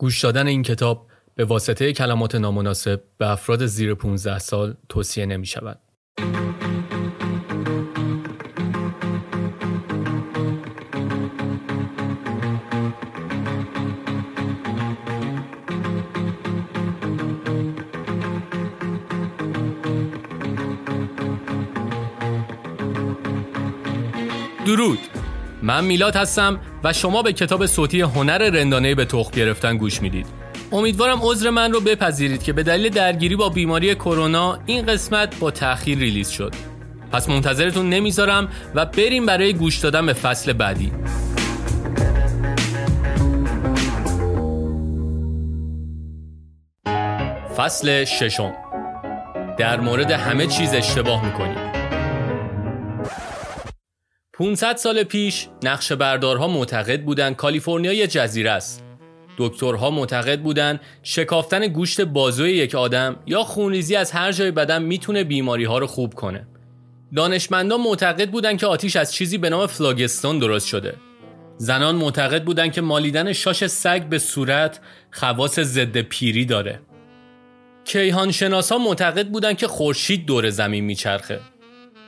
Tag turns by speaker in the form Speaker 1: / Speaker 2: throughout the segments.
Speaker 1: گوش دادن این کتاب به واسطه کلمات نامناسب به افراد زیر 15 سال توصیه نمی شود. من میلاد هستم و شما به کتاب صوتی هنر رندانه به تخم گرفتن گوش می‌دید. امیدوارم عذر من رو بپذیرید که به دلیل درگیری با بیماری کرونا این قسمت با تأخیر ریلیز شد. پس منتظرتون نمی‌ذارم و بریم برای گوش دادن به فصل بعدی. فصل ششم. در مورد همه چیز اشتباه می‌کنیم. 500 سال پیش نقش بردارها معتقد بودند کالیفرنیا یه جزیره است. دکترها معتقد بودند شکافتن گوشت بازوی یک آدم یا خونریزی از هر جای بدن می‌تونه بیماری ها رو خوب کنه. دانشمندان معتقد بودند که آتیش از چیزی به نام فلاگستون درست شده. زنان معتقد بودند که مالیدن شاش سگ به صورت خواص ضد پیری داره. کیهان شناسا معتقد بودند که خورشید دور زمین میچرخه.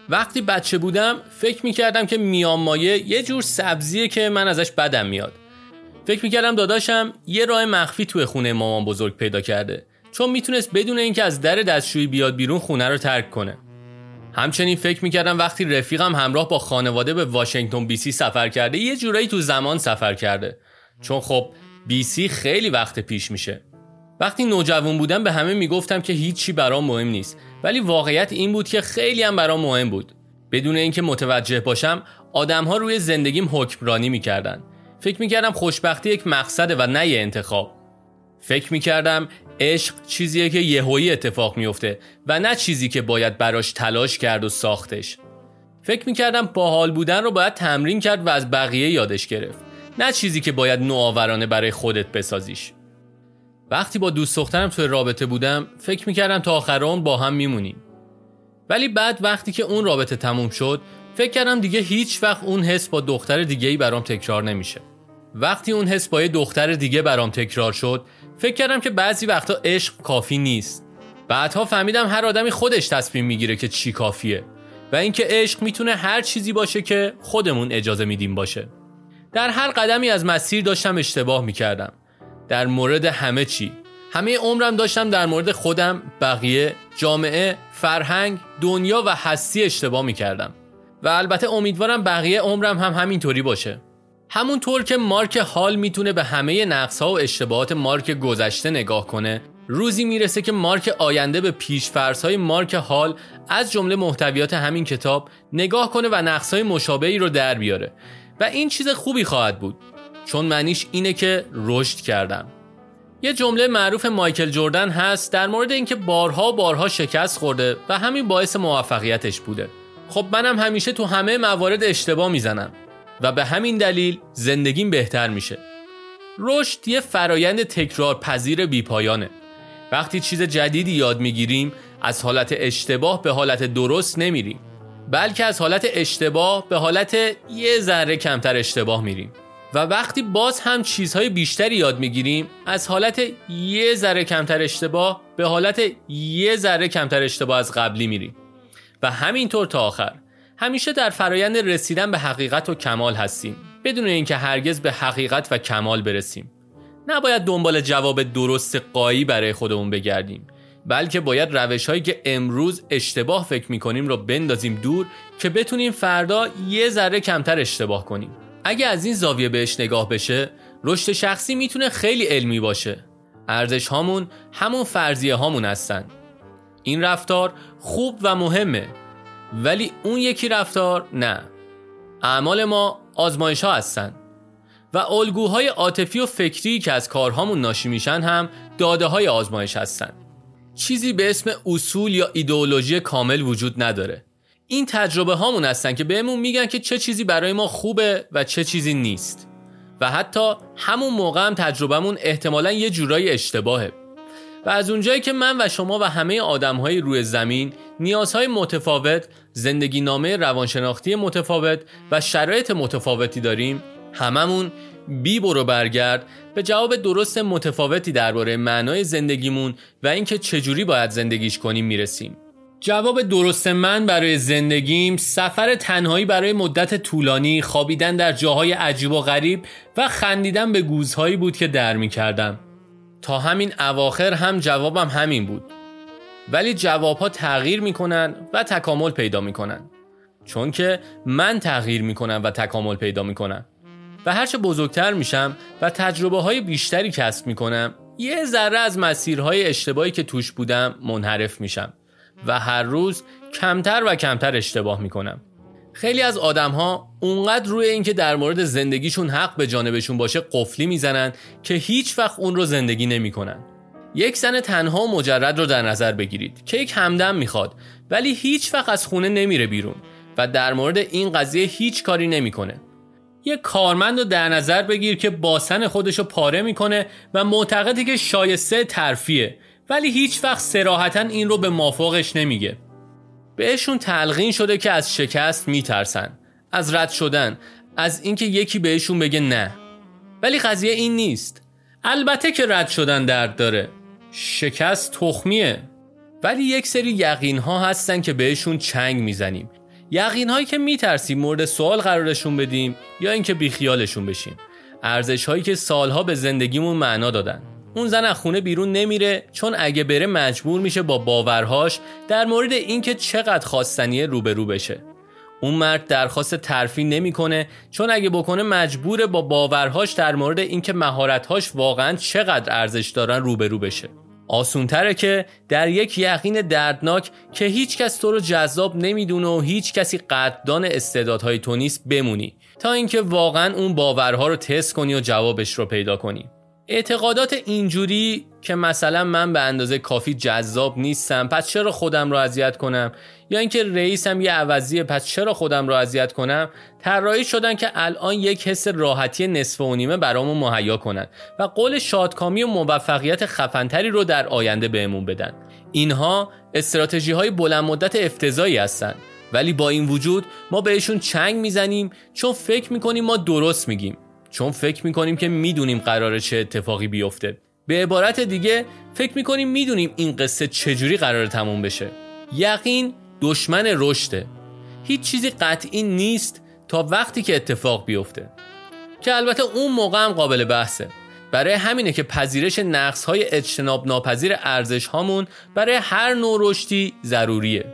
Speaker 1: وقتی بچه بودم فکر می‌کردم که میامایه یه جور سبزیه که من ازش بدم میاد. فکر می‌کردم داداشم یه راه مخفی توی خونه مامان بزرگ پیدا کرده چون می‌تونست بدون اینکه از در دستشویی بیاد بیرون خونه رو ترک کنه. همچنین فکر می‌کردم وقتی رفیقم همراه با خانواده به واشنگتن بی سی سفر کرده یه جورایی تو زمان سفر کرده. چون خب بی سی خیلی وقت پیش میشه. وقتی نوجوان بودم به همه می‌گفتم که هیچی برام مهم نیست. ولی واقعیت این بود که خیلی هم برام مهم بود. بدون اینکه متوجه باشم آدمها روی زندگیم حکمرانی می‌کردن. فکر می‌کردم خوشبختی یک مقصده و نه یه انتخاب. فکر می‌کردم عشق چیزیه که یهویی اتفاق میفته و نه چیزی که باید براش تلاش کرد و ساختش. فکر می‌کردم باحال بودن رو باید تمرین کرد و از بقیه یادش گرفت. نه چیزی که باید نوآورانه برای خودت بسازیش. وقتی با دوست دخترم توی رابطه بودم فکر می‌کردم تا آخر اون با هم میمونیم. ولی بعد وقتی که اون رابطه تموم شد فکر کردم دیگه هیچ وقت اون حس با دختر دیگه ای برام تکرار نمیشه. وقتی اون حس با یه دختر دیگه برام تکرار شد فکر کردم که بعضی وقتا عشق کافی نیست. بعدها فهمیدم هر آدمی خودش تصمیم می‌گیره که چی کافیه و اینکه عشق می‌تونه هر چیزی باشه که خودمون اجازه میدیم باشه. در هر قدمی از مسیر داشتم اشتباه می‌کردم. در مورد همه چی. همه عمرم داشتم در مورد خودم بقیه جامعه فرهنگ دنیا و هستی اشتباه می کردم و البته امیدوارم بقیه عمرم هم همینطوری باشه. همونطور که مارک حال می‌تونه به همه نقص ها و اشتباهات مارک گذشته نگاه کنه روزی می‌رسه که مارک آینده به پیشفرس های مارک حال از جمله محتویات همین کتاب نگاه کنه و نقص های مشابهی رو در بیاره. و این چیز خوبی خواهد بود. چون معنیش اینه که رشد کردم. یه جمله معروف مایکل جردن هست در مورد اینکه بارها بارها شکست خورده و همین باعث موفقیتش بوده. خب منم همیشه تو همه موارد اشتباه می‌زنم و به همین دلیل زندگیم بهتر میشه. رشد یه فرایند تکرار پذیر بیپایانه. وقتی چیز جدیدی یاد می‌گیریم از حالت اشتباه به حالت درست نمیریم بلکه از حالت اشتباه به حالت یه ذره کمتر اشتباه میریم. و وقتی باز هم چیزهای بیشتری یاد می‌گیریم از حالت یه ذره کمتر اشتباه به حالت یه ذره کمتر اشتباه از قبلی میریم. و همینطور تا آخر. همیشه در فرایند رسیدن به حقیقت و کمال هستیم. بدون اینکه هرگز به حقیقت و کمال برسیم. نباید دنبال جواب درست قایی برای خودمون بگردیم بلکه باید روش هایی که امروز اشتباه فکر می‌کنیم رو بندازیم دور که بتونیم فردا یه ذره کمتر اشتباه کنیم. اگه از این زاویه بهش نگاه بشه رشد شخصی می‌تونه خیلی علمی باشه. ارزش هامون همون فرضیه هامون هستن. این رفتار خوب و مهمه ولی اون یکی رفتار نه. اعمال ما آزمایش ها هستن و الگوهای عاطفی و فکری که از کارهامون ناشی میشن هم داده های آزمایش هستن. چیزی به اسم اصول یا ایدئولوژی کامل وجود نداره. این تجربه هامون هستن که بهمون میگن که چه چیزی برای ما خوبه و چه چیزی نیست و حتی همون موقع هم تجربهمون احتمالا یه جورایی اشتباهه و از اونجایی که من و شما و همه آدمهای روی زمین نیازهای متفاوت زندگی نامه روانشناختی متفاوت و شرایط متفاوتی داریم هممون بی برو برگرد به جواب درست متفاوتی درباره معنای زندگیمون و اینکه چجوری باید زندگیش کنیم می‌رسیم. جواب درست من برای زندگیم سفر تنهایی برای مدت طولانی خوابیدن در جاهای عجیب و غریب و خندیدن به گوزهایی بود که در می کردم. تا همین اواخر هم جوابم همین بود. ولی جوابها تغییر می‌کنن و تکامل پیدا می‌کنن. چون که من تغییر می‌کنم و تکامل پیدا می‌کنم. و هرچه بزرگتر میشم و تجربه های بیشتری کسب می‌کنم یه ذره از مسیرهای اشتباهی که توش بودم منحرف میشم. و هر روز کمتر و کمتر اشتباه می‌کنم خیلی از آدم ها اونقدر روی اینکه در مورد زندگیشون حق به جانبشون باشه قفلی می‌زنن که هیچ وقت اون رو زندگی نمی‌کنن. یک زن تنها مجرد رو در نظر بگیرید که یک همدم می‌خواد ولی هیچ وقت از خونه نمیره بیرون و در مورد این قضیه هیچ کاری نمی‌کنه. یک کارمند رو در نظر بگیر که باسن خودش رو پاره می‌کنه و معتقده که شایسته ترفیه ولی هیچ وقت سراحتا این رو به مافوقش نمیگه. بهشون تلقین شده که از شکست میترسن از رد شدن از اینکه یکی بهشون بگه نه. ولی قضیه این نیست. البته که رد شدن درد داره. شکست تخمیه. ولی یک سری یقین ها هستن که بهشون چنگ می‌زنیم. یقین هایی که میترسیم مورد سوال قرارشون بدیم یا اینکه بیخیالشون بشیم. ارزش هایی که سالها به زندگیمون معنا دادن. اون زن از خونه بیرون نمیره چون اگه بره مجبور میشه با باورهاش در مورد اینکه چقدر خواستنیه روبرو بشه. اون مرد درخواست ترفی نمی‌کنه چون اگه بکنه مجبوره با باورهاش در مورد اینکه مهارتهاش واقعا چقدر ارزش دارن روبرو بشه. آسونتره که در یک یقین دردناک که هیچ کس تو رو جذاب نمی‌دونه و هیچ کسی قدردان استعدادهای تو نیست بمونی تا اینکه واقعا اون باورها رو تست کنی و جوابش رو پیدا کنی. اعتقادات اینجوری که مثلا من به اندازه کافی جذاب نیستم پس چرا خودم رو اذیت کنم؟ یا اینکه رئیسم یه عوضیه پس چرا خودم رو اذیت کنم؟ طراحی شدن که الان یک حس راحتی نصف و نیمه برامون مهیا کنن و قول شادکامی و موفقیت خفنتری رو در آینده بهمون بدن. اینها استراتژی های بلند مدت افتضایی هستند ولی با این وجود ما بهشون چنگ می‌زنیم چون فکر می‌کنیم ما درست میگیم. چون فکر می‌کنیم که می‌دونیم قراره چه اتفاقی بیفته. به عبارت دیگه فکر می‌کنیم می‌دونیم این قصه چجوری قراره تموم بشه. یقین دشمن رشده. هیچ چیزی قطعی نیست تا وقتی که اتفاق بیفته. که البته اون موقع هم قابل بحثه. برای همینه که پذیرش نقص های اجتناب ناپذیر ارزش هامون برای هر نوع رشدی ضروریه.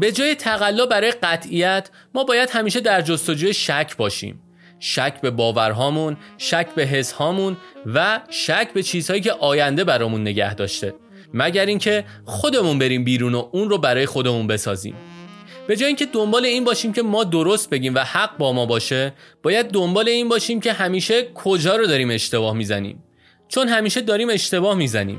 Speaker 1: به جای تقلا برای قطعیت ما باید همیشه در جستجوی شک باشیم. شک به باورهامون شک به حسهامون و شک به چیزهایی که آینده برامون نگه داشته. مگر اینکه خودمون بریم بیرون و اون رو برای خودمون بسازیم. به جای اینکه دنبال این باشیم که ما درست بگیم و حق با ما باشه باید دنبال این باشیم که همیشه کجا رو داریم اشتباه می‌زنیم. چون همیشه داریم اشتباه می‌زنیم.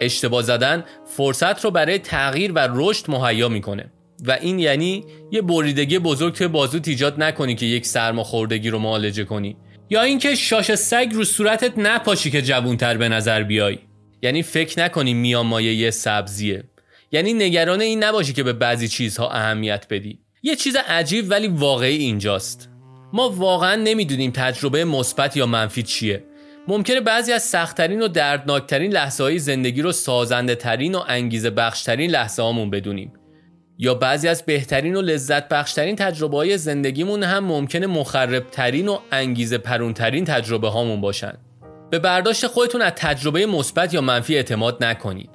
Speaker 1: اشتباه زدن فرصت رو برای تغییر و رشد مهیا می‌کنه. و این یعنی یه بریدگی بزرگ توی بازوت ایجاد نکنی که یک سرماخوردگی رو معالجه کنی. یا اینکه شاش سگ رو صورتت نپاشی که جوونتر به نظر بیای. یعنی فکر نکنی میان مایه یه سبزیه. یعنی نگران این نباشی که به بعضی چیزها اهمیت بدی. یه چیز عجیب ولی واقعی اینجاست. ما واقعا نمی‌دونیم تجربه مثبت یا منفی چیه. ممکنه بعضی از سختترین و دردناکترین لحظه های زندگی رو سازنده ترین و انگیزه بخشترین لحظه هامون بدونیم. یا بعضی از بهترین و لذت بخشترین تجربه های زندگیمون هم ممکنه مخربترین و انگیزه پرونترین تجربه هامون باشن. به برداشت خودتون از تجربه مثبت یا منفی اعتماد نکنید.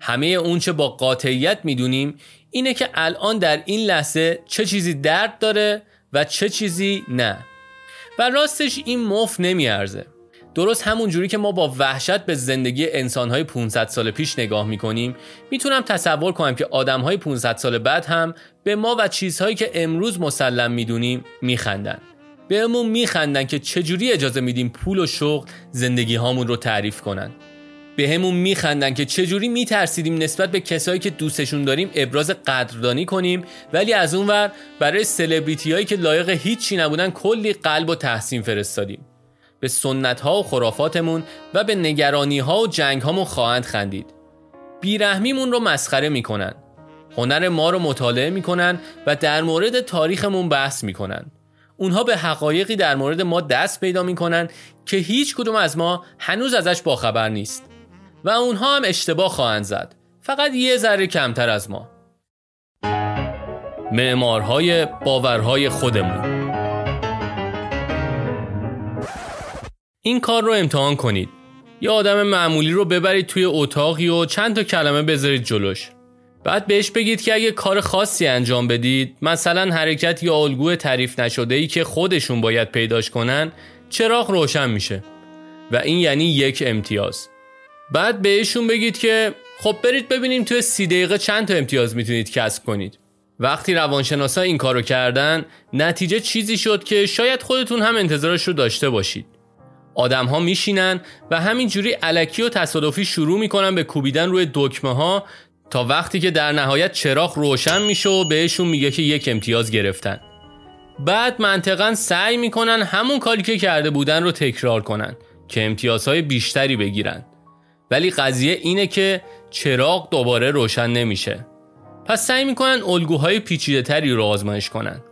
Speaker 1: همه اونچه با قاطعیت می‌دونیم اینه که الان در این لحظه چه چیزی درد داره و چه چیزی نه. و راستش این مف نمیارزه. درست همون جوری که ما با وحشت به زندگی انسانهای 500 سال پیش نگاه می‌کنیم می‌تونم تصور کنم که آدمهای 500 سال بعد هم به ما و چیزهایی که امروز مسلم می‌دونیم میخندن. بهمون میخندن که چجوری اجازه میدیم پول و شغل زندگی هامون رو تعریف کنن. به همون میخندن که چجوری میترسیدیم نسبت به کسایی که دوستشون داریم ابراز قدردانی کنیم ولی از اونور برای سلبریتی هایی که لایق هیچی نبودن کلی قلب و تحسین فرستادیم. به سنت ها و خرافاتمون و به نگرانی ها و جنگ هامون خواهند خندید. بیرحمیمون رو مسخره می‌کنن. هنر ما رو مطالعه می‌کنن و در مورد تاریخمون بحث می‌کنن. اونها به حقایقی در مورد ما دست پیدا می‌کنن که هیچ کدوم از ما هنوز ازش باخبر نیست. و اونها هم اشتباه خواهند زد. فقط یه ذره کمتر از ما. معمارهای باورهای خودمون. این کار رو امتحان کنید. یه آدم معمولی رو ببرید توی اتاقی و چند تا کلمه بذارید جلوش. بعد بهش بگید که اگه کار خاصی انجام بدید مثلا حرکت یا الگوی تعریف نشده ای که خودشون باید پیداش کنن چراغ روشن میشه. و این یعنی یک امتیاز. بعد بهشون بگید که خب برید ببینیم توی سی دقیقه چند تا امتیاز می‌تونید کسب کنید. وقتی روانشناسا این کارو کردن نتیجه چیزی شد که شاید خودتون هم انتظارش رو داشته باشید. آدم ها میشینن و همینجوری علکی و تصادفی شروع می‌کنن به کوبیدن روی دکمه ها تا وقتی که در نهایت چراغ روشن میشه و بهشون میگه که یک امتیاز گرفتن. بعد منطقا سعی می‌کنن همون کاری که کرده بودن رو تکرار کنن که امتیازهای بیشتری بگیرن. ولی قضیه اینه که چراغ دوباره روشن نمیشه. پس سعی می‌کنن الگوهای پیچیده تری رو آزمایش کنن.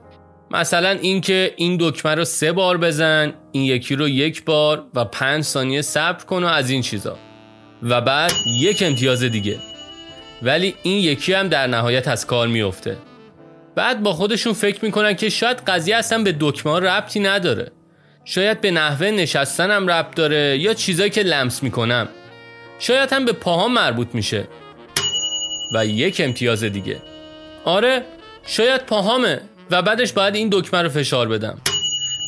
Speaker 1: مثلا اینکه این دکمه رو سه بار بزن این یکی رو یک بار و پنج ثانیه صبر کن و از این چیزا. و بعد یک امتیاز دیگه. ولی این یکی هم در نهایت از کار میفته بعد با خودشون فکر می‌کنن که شاید قضیه اصلا به دکمه ربطی نداره. شاید به نحوه نشستنم ربط داره یا چیزایی که لمس می‌کنم. شاید هم به پاهام مربوط میشه. و یک امتیاز دیگه. آره شاید پاهامه. و بعدش باید این دکمه رو فشار بدم.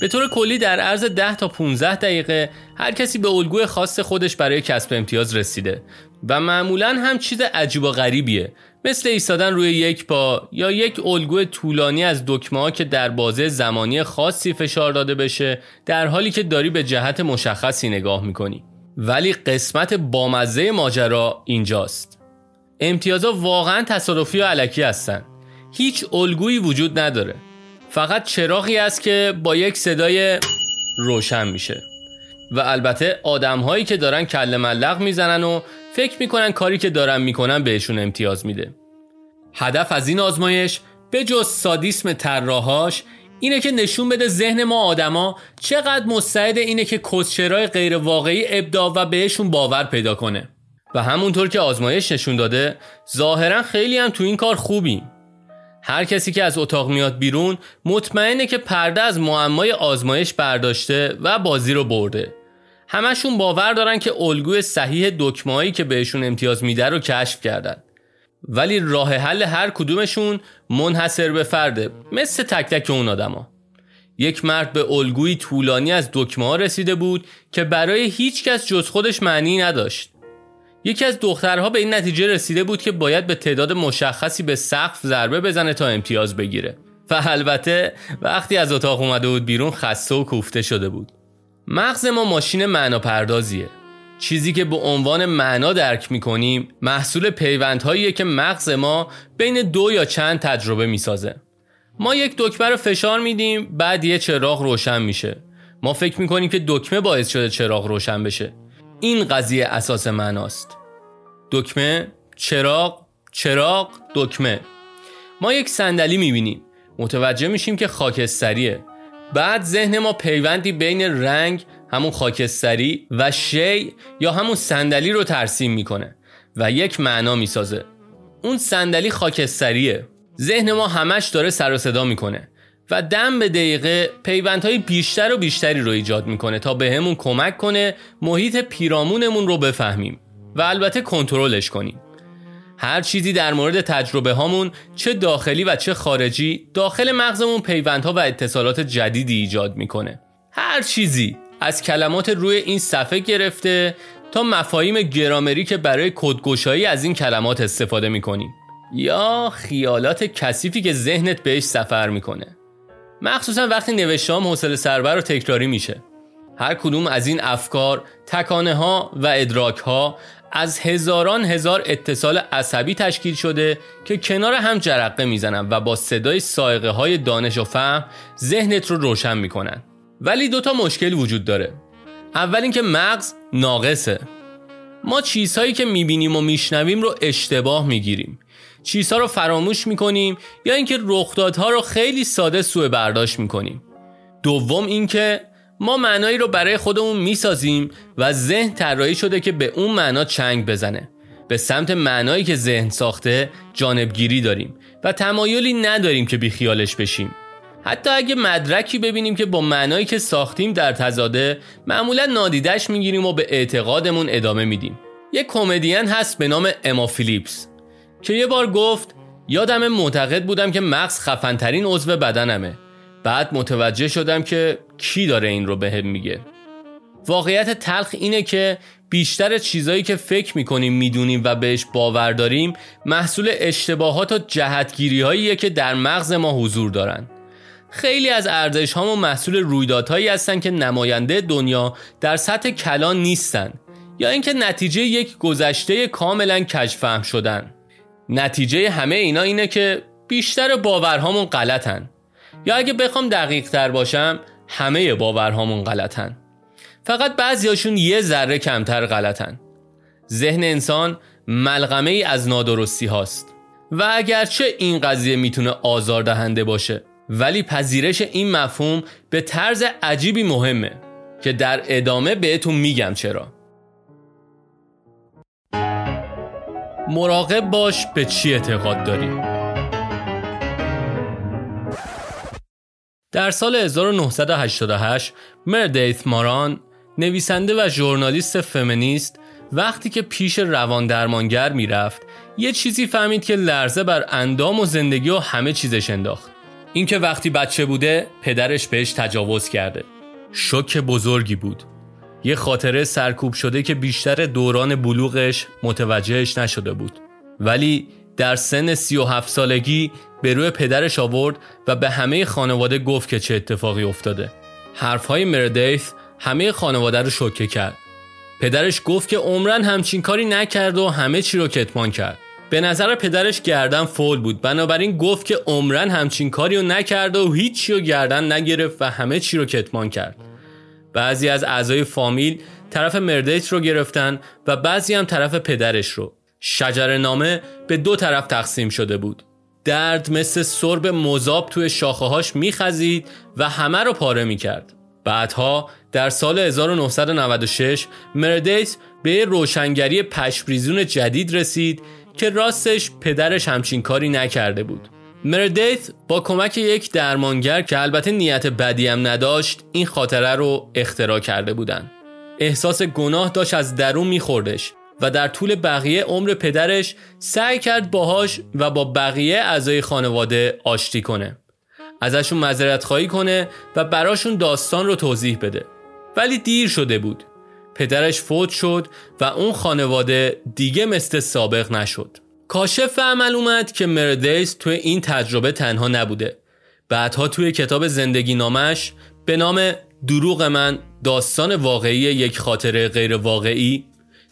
Speaker 1: به طور کلی در عرض 10 تا 15 دقیقه هر کسی به الگوی خاص خودش برای کسب امتیاز رسیده و معمولا هم چیز عجیب و غریبیه. مثل ایستادن روی یک پا یا یک الگوی طولانی از دکمه ها که در بازه زمانی خاصی فشار داده بشه در حالی که داری به جهت مشخصی نگاه می‌کنی. ولی قسمت بامزه ماجرا اینجاست. امتیازها واقعا تصادفی و علکی هستن. هیچ الگویی وجود نداره. فقط چراغی است که با یک صدای روشن میشه. و البته آدم هایی که دارن کل ملق می‌زنن و فکر می‌کنن کاری که دارن می‌کنن بهشون امتیاز میده. هدف از این آزمایش به جز سادیسم طراحاش اینه که نشون بده ذهن ما آدما چقدر مستعد اینه که کسچرای غیر واقعی ابداع و بهشون باور پیدا کنه. و همونطور که آزمایش نشون داده ظاهرا خیلی هم تو این کار خوبیم. هر کسی که از اتاق میاد بیرون مطمئنه که پرده از معمای آزمایش برداشته و بازی رو برده. همشون باور دارن که الگوی صحیح دکمه‌ای که بهشون امتیاز میده رو کشف کردن. ولی راه حل هر کدومشون منحصر به فرده مثل تک تک اون آدما. یک مرد به الگوی طولانی از دکمه ها رسیده بود که برای هیچ کس جز خودش معنی نداشت. یکی از دخترها به این نتیجه رسیده بود که باید به تعداد مشخصی به سقف ضربه بزنه تا امتیاز بگیره. و البته وقتی از اتاق اومده بود بیرون خسته و کوفته شده بود. مغز ما ماشین معنا پردازیه چیزی که به عنوان معنا درک می‌کنیم محصول پیوندهاییه که مغز ما بین دو یا چند تجربه می‌سازه. ما یک دکمه رو فشار میدیم بعد یه چراغ روشن میشه. ما فکر می‌کنیم که دکمه باعث شده چراغ روشن بشه. این قضیه اساس معناست. دکمه چراغ چراغ دکمه. ما یک صندلی می‌بینیم. متوجه میشیم که خاکستریه. بعد ذهن ما پیوندی بین رنگ همون خاکستری و شی یا همون صندلی رو ترسیم می‌کنه و یک معنا می‌سازه. اون صندلی خاکستریه. ذهن ما همش داره سر و صدا می‌کنه. و دم به دقیقه پیوندهای بیشتر و بیشتری رو ایجاد می‌کنه تا بهمون کمک کنه محیط پیرامونمون رو بفهمیم و البته کنترلش کنیم. هر چیزی در مورد تجربه هامون چه داخلی و چه خارجی داخل مغزمون پیوندها و اتصالات جدیدی ایجاد می‌کنه. هر چیزی از کلمات روی این صفحه گرفته تا مفاهیم گرامری که برای کدگشایی از این کلمات استفاده می‌کنیم. یا خیالات کثیفی که ذهنت بهش سفر می‌کنه. مخصوصا وقتی نوشتام حوصله سربر و تکراری میشه. هر کدوم از این افکار، تکانه ها و ادراک ها از هزاران هزار اتصال عصبی تشکیل شده که کنار هم جرقه می‌زنن و با صدای سائقه های دانش و فهم ذهنت رو روشن می‌کنن. ولی دوتا مشکل وجود داره. اول اینکه مغز ناقصه. ما چیزهایی که می‌بینیم و میشنویم رو اشتباه می‌گیریم. چیزها رو فراموش می‌کنیم یا اینکه رخدادها رو خیلی ساده سوء برداشت می‌کنیم. دوم اینکه ما معنایی رو برای خودمون می‌سازیم و ذهن طراحی شده که به اون معنا چنگ بزنه. به سمت معنایی که ذهن ساخته جانبگیری داریم و تمایلی نداریم که بیخیالش بشیم. حتی اگه مدرکی ببینیم که با معنایی که ساختیم در تزاده معمولا نادیدش می‌گیریم و به اعتقادمون ادامه میدیم. یک کمدین هست به نام اما فیلیپس. که یه بار گفت یادم معتقد بودم که مغز خفنترین عضو بدنمه. بعد متوجه شدم که کی داره این رو بهم میگه. واقعیت تلخ اینه که بیشتر چیزایی که فکر می‌کنیم می‌دونیم و بهش باور داریم محصول اشتباهات و جهتگیری هاییه که در مغز ما حضور دارن. خیلی از ارزش ها و محصول رویدادهایی هستن که نماینده دنیا در سطح کلان نیستن یا اینکه نتیجه یک گذشته کاملا کجفهم شدن. نتیجه همه اینا اینه که بیشتر باورهامون غلطن. یا اگه بخوام دقیق تر باشم همه باورهامون غلطن. فقط بعضیاشون یه ذره کمتر غلطن. ذهن انسان ملغمه ای از نادرستی هاست. و اگرچه این قضیه می‌تونه آزاردهنده باشه ولی پذیرش این مفهوم به طرز عجیبی مهمه که در ادامه بهتون میگم چرا. مراقب باش به چی اعتقاد داری. در سال 1988 مردیث ماران نویسنده و ژورنالیست فمینیست وقتی که پیش روان درمانگر می‌رفت یه چیزی فهمید که لرزه بر اندام و زندگی و همه چیزش انداخت. اینکه وقتی بچه بوده پدرش بهش تجاوز کرده. شوک بزرگی بود. یه خاطره سرکوب شده که بیشتر دوران بلوغش متوجهش نشده بود. ولی در سن 37 سالگی به روی پدرش آورد و به همه خانواده گفت که چه اتفاقی افتاده. حرفهای مردیث همه خانواده رو شوکه کرد. پدرش گفت که عمرن همچین کاری نکرد و همه چی رو کتمان کرد. به نظر پدرش گردن فول بود. بنابراین گفت که عمرن همچین کاری رو نکرد و هیچی رو گردن نگرفت و همه چی رو کتمان کرد. بعضی از اعضای فامیل طرف مردیت رو گرفتن و بعضی هم طرف پدرش رو. شجر نامه به دو طرف تقسیم شده بود. درد مثل سرب مذاب توی شاخه هاش میخزید و همه رو پاره می‌کرد. بعدها در سال 1996 مردیت به روشنگری پشپریزون جدید رسید که راستش پدرش همچین کاری نکرده بود. مردیت با کمک یک درمانگر که البته نیت بدی هم نداشت این خاطره رو اختراع کرده بودن. احساس گناه داشت از درون میخوردش و در طول بقیه عمر پدرش سعی کرد باهاش و با بقیه اعضای خانواده آشتی کنه. ازشون مذارت خواهی کنه و براشون داستان رو توضیح بده. ولی دیر شده بود. پدرش فوت شد و اون خانواده دیگه مثل سابق نشد. کاشف عمل اومد که مردیس توی این تجربه تنها نبوده. بعدها توی کتاب زندگی نامش به نام دروغ من داستان واقعی یک خاطره غیر واقعی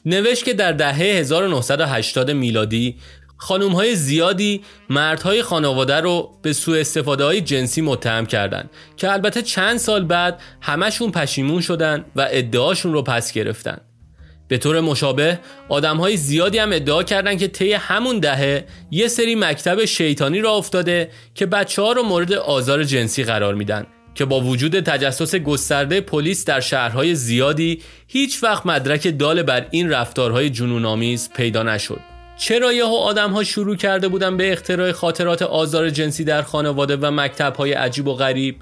Speaker 1: نوشت که در دهه 1980 میلادی خانوم های زیادی مردهای خانواده رو به سوء استفاده های جنسی متهم کردند که البته چند سال بعد همشون پشیمون شدن و ادعاشون رو پس گرفتن. به طور مشابه آدم های زیادی هم ادعا کردند که طی همون دهه یه سری مکتب شیطانی را افتاده که بچه ها رو مورد آزار جنسی قرار میدن که با وجود تجسس گسترده پلیس در شهرهای زیادی هیچ وقت مدرک دال بر این رفتارهای جنونآمیز پیدا نشد. چرا یهو آدم ها شروع کرده بودن به اختراع خاطرات آزار جنسی در خانواده و مکتب های عجیب و غریب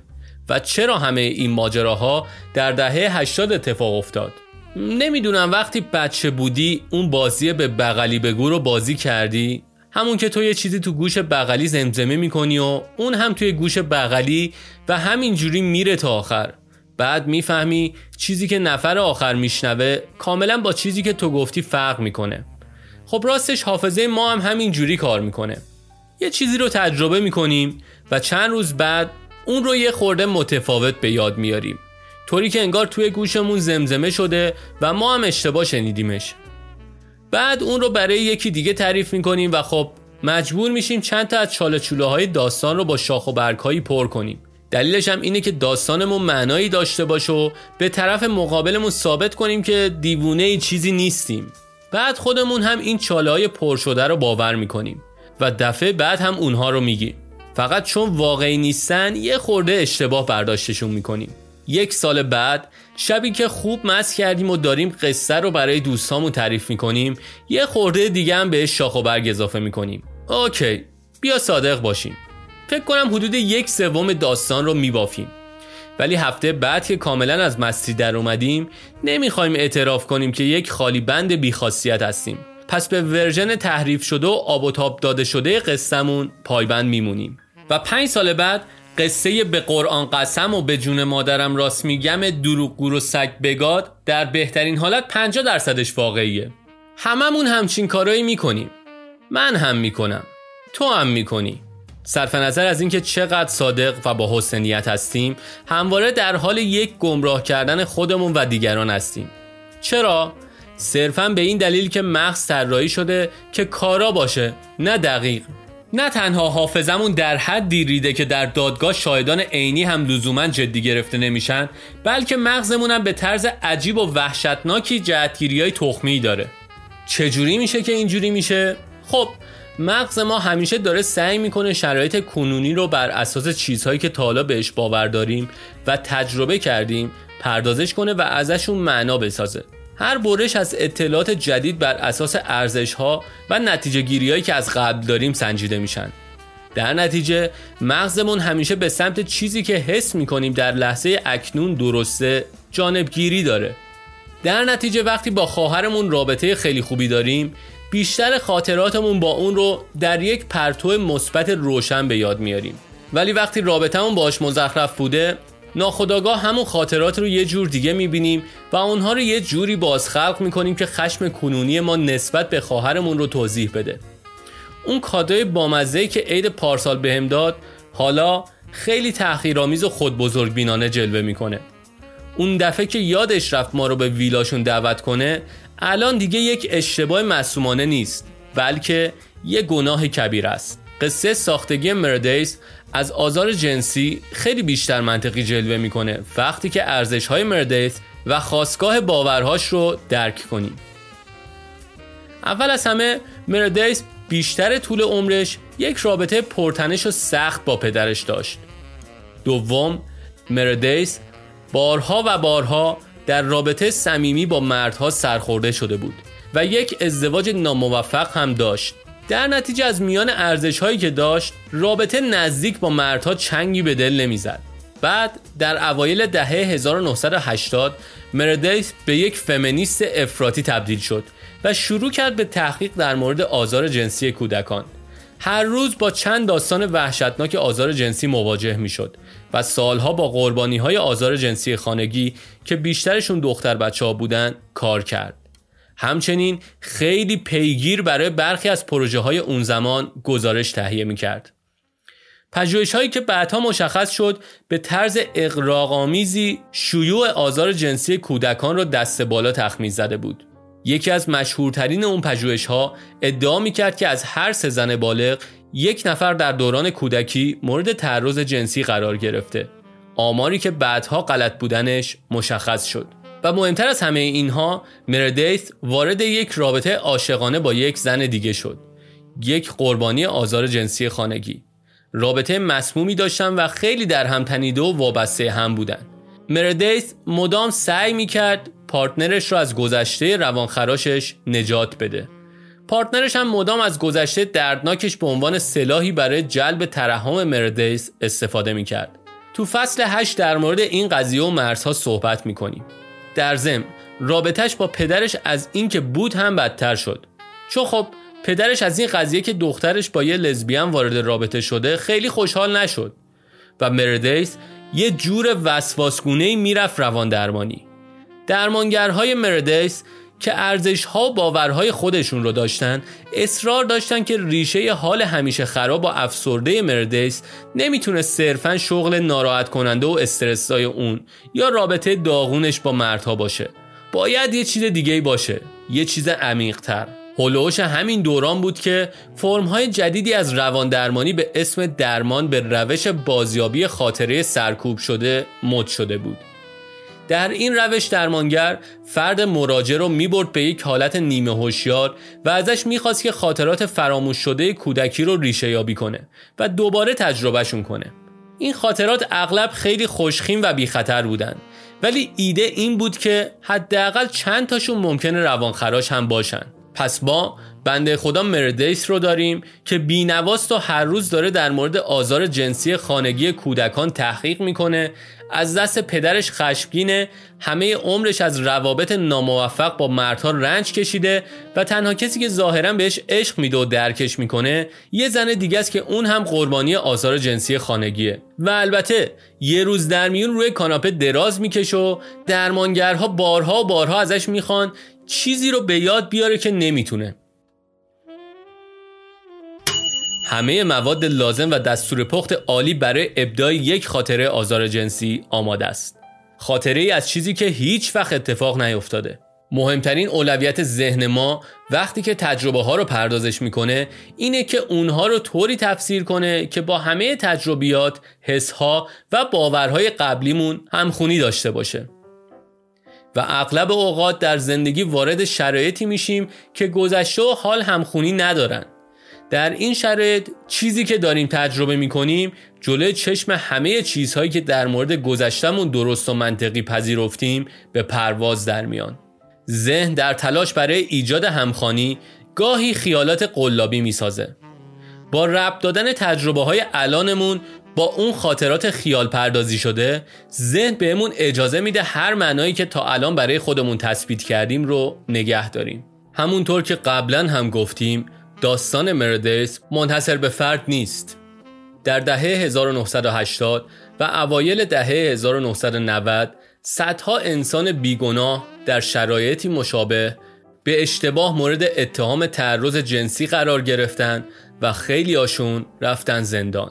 Speaker 1: و چرا همه این ماجراها در دهه 80 اتفاق افتاد نمی‌دونم وقتی بچه بودی اون بازی به بغلی بگو رو بازی کردی؟ همون که تو یه چیزی تو گوش بغلی زمزمه می‌کنی و اون هم توی گوش بغلی و همینجوری میره تا آخر. بعد می‌فهمی چیزی که نفر آخر میشنوه کاملا با چیزی که تو گفتی فرق می‌کنه. خب راستش حافظه ما هم همین جوری کار می‌کنه. یه چیزی رو تجربه می‌کنیم و چند روز بعد اون رو یه خورده متفاوت به یاد میاریم. طوری که انگار توی گوشمون زمزمه شده و ما هم اشتباه شنیدیمش. بعد اون رو برای یکی دیگه تعریف می‌کنیم و خب مجبور میشیم چند تا از چاله چوله های داستان رو با شاخ و برگ هایی پر کنیم. دلیلش هم اینه که داستانمون معنایی داشته باشه و به طرف مقابلمون ثابت کنیم که دیوونه ای چیزی نیستیم. بعد خودمون هم این چاله های پر شده رو باور می‌کنیم و دفعه بعد هم اونها رو میگیم. فقط چون واقعی نیستن یه خورده اشتباه برداشتشون می‌کنیم. یک سال بعد شبی که خوب مس کردیم و داریم قصه رو برای دوستامون تعریف می‌کنیم یه خورده دیگه هم بهش شاخ و برگ اضافه می‌کنیم. OK بیا صادق باشیم. فکر کنم حدود یک سوم داستان رو میبافیم. ولی هفته بعد که کاملا از مستی در اومدیم نمی‌خوایم اعتراف کنیم که یک خالی بند بیخاصیت هستیم. پس به version تحریف شده و آب و تاب داده شده قصهمون پایبند میمونیم. و پنج سال بعد قصه به قرآن قسم و به جون مادرم راست میگم دروغگو و سگ بگاد در بهترین حالت 50 درصدش واقعیه. هممون همچین کارایی می‌کنیم. من هم می‌کنم. تو هم می‌کنی. صرف نظر از اینکه چقدر صادق و با حسنیت هستیم همواره در حال یک گمراه کردن خودمون و دیگران هستیم. چرا؟ صرفا به این دلیل که مغز طراحی شده که کارا باشه نه دقیق. نه تنها حافظمون در حدی ریده که در دادگاه شاهدان عینی هم لزوما جدی گرفته نمیشن بلکه مغزمون هم به طرز عجیب و وحشتناکی جهتگیری های تخمی داره چجوری میشه که اینجوری میشه؟ خب مغز ما همیشه داره سعی می‌کنه شرایط کنونی رو بر اساس چیزهایی که تا حالا بهش باور داریم و تجربه کردیم پردازش کنه و ازشون معنا بسازه هر برش از اطلاعات جدید بر اساس ارزش ها و نتیجه گیری که از قبل داریم سنجیده میشن. در نتیجه مغزمون همیشه به سمت چیزی که حس می‌کنیم در لحظه اکنون درسته جانبگیری داره. در نتیجه وقتی با خواهرمون رابطه خیلی خوبی داریم بیشتر خاطراتمون با اون رو در یک پرتو مثبت روشن به یاد میاریم. ولی وقتی رابطمون باش مزخرف بوده ناخداگاه همون خاطرات رو یه جور دیگه می‌بینیم و اونها رو یه جوری بازخلق می‌کنیم که خشم کنونی ما نسبت به خواهرمون رو توضیح بده. اون کادوی بامزهی که عید پارسال بهم داد حالا خیلی تحقیرآمیز و خود بزرگ بینانه جلوه می‌کنه. اون دفعه که یادش رفت ما رو به ویلاشون دعوت کنه الان دیگه یک اشتباه معصومانه نیست بلکه یه گناه کبیر است. قصه ساختگی مردیس از آزار جنسی خیلی بیشتر منطقی جلوه می‌کنه. وقتی که ارزش های مردیس و خواستگاه باورهاش رو درک کنیم. اول از همه مردیس بیشتر طول عمرش یک رابطه پرتنش و سخت با پدرش داشت. دوم مردیس بارها و بارها در رابطه صمیمی با مردها سرخورده شده بود و یک ازدواج ناموفق هم داشت. در نتیجه از میان ارزش هایی که داشت رابطه نزدیک با مردها چنگی به دل نمی‌زد بعد در اوایل دهه 1980 مردیس به یک فمینیست افراطی تبدیل شد و شروع کرد به تحقیق در مورد آزار جنسی کودکان هر روز با چند داستان وحشتناک آزار جنسی مواجه می شد و سالها با قربانی های آزار جنسی خانگی که بیشترشون دختر بچه ها بودن کار کرد. همچنین خیلی پیگیر برای برخی از پروژه های اون زمان گزارش تهیه می کرد. پژوهش هایی که بعدها مشخص شد به طرز اقراقامیزی شیوع آزار جنسی کودکان را دست بالا تخمین زده بود. یکی از مشهورترین اون پژوهش ها ادعا می کرد که از هر سه زن بالغ یک نفر در دوران کودکی مورد تعرض جنسی قرار گرفته آماری که بعدها غلط بودنش مشخص شد و مهمتر از همه اینها مردیث وارد یک رابطه عاشقانه با یک زن دیگه شد یک قربانی آزار جنسی خانگی رابطه مسمومی داشتن و خیلی در هم تنیده و وابسته هم بودن مردیث مدام سعی می کرد پارتنرش رو از گذشته روانخراشش نجات بده پارتنرش هم مدام از گذشته دردناکش به عنوان سلاحی برای جلب ترحم مردیس استفاده می کرد. تو فصل 8 در مورد این قضیه و مرزها صحبت می کنیم. در ضمن رابطش با پدرش از اینکه بود هم بدتر شد. چون خب پدرش از این قضیه که دخترش با یه لزبیان وارد رابطه شده خیلی خوشحال نشد و مردیس یه جور وسواسگونه می‌رفت روان درمانی. درمانگرهای مردیس که ارزش ها باورهای خودشون رو داشتن اصرار داشتن که ریشه حال همیشه خراب و افسرده مردیس نمی‌تونه صرفا شغل ناراحت کننده و استرسای اون یا رابطه داغونش با مردها باشه. باید یه چیز دیگه باشه یه چیز عمیقتر. هلوش همین دوران بود که فرمهای جدیدی از روان درمانی به اسم درمان به روش بازیابی خاطره سرکوب شده مد شده بود. در این روش درمانگر فرد مراجع رو می‌برد به یک حالت نیمه هوشیار و ازش می‌خواست که خاطرات فراموش شده کودکی رو ریشه یابی کنه و دوباره تجربهشون کنه. این خاطرات اغلب خیلی خوشخیم و بی خطر بودن ولی ایده این بود که حداقل چند تاشون ممکنه روانخراش هم باشن. پس ما بنده خدا مردیس رو داریم که بینواست و هر روز داره در مورد آزار جنسی خانگی کودکان تحقیق می‌کنه از دست پدرش خشمگینه. همه عمرش از روابط ناموفق با مردها رنج کشیده و تنها کسی که ظاهرا بهش عشق میده و درکش می‌کنه یه زن دیگه است که اون هم قربانی آزار جنسی خانگیه. و البته یه روز در میون روی کاناپه دراز می‌کشه و درمانگرها بارها و بارها ازش می‌خوان چیزی رو به یاد بیاره که نمی‌تونه. همه مواد لازم و دستور پخت عالی برای ابداع یک خاطره آزار جنسی آماده است. خاطره ای از چیزی که هیچ وقت اتفاق نیفتاده. مهمترین اولویت ذهن ما وقتی که تجربه ها رو پردازش می‌کنه اینه که اونها رو طوری تفسیر کنه که با همه تجربیات، حس ها و باورهای قبلیمون همخونی داشته باشه. و اغلب اوقات در زندگی وارد شرایطی میشیم که گذشته و حال همخونی ندارن. در این شرایط چیزی که داریم تجربه می‌کنیم جلوی چشم همه چیزهایی که در مورد گذشتمون درست و منطقی پذیرفتیم به پرواز در میان. ذهن در تلاش برای ایجاد همخانی گاهی خیالات قلابی می‌سازه. با ربط دادن تجربه های الانمون با اون خاطرات خیال پردازی شده ذهن بهمون اجازه میده هر معنایی که تا الان برای خودمون تثبیت کردیم رو نگه داریم. همونطور که قبلا هم گفتیم داستان مردیس منحصر به فرد نیست. در دهه 1980 و اوایل دهه 1990 صدها انسان بیگناه در شرایطی مشابه به اشتباه مورد اتهام تعرض جنسی قرار گرفتن و خیلی هاشون رفتن زندان.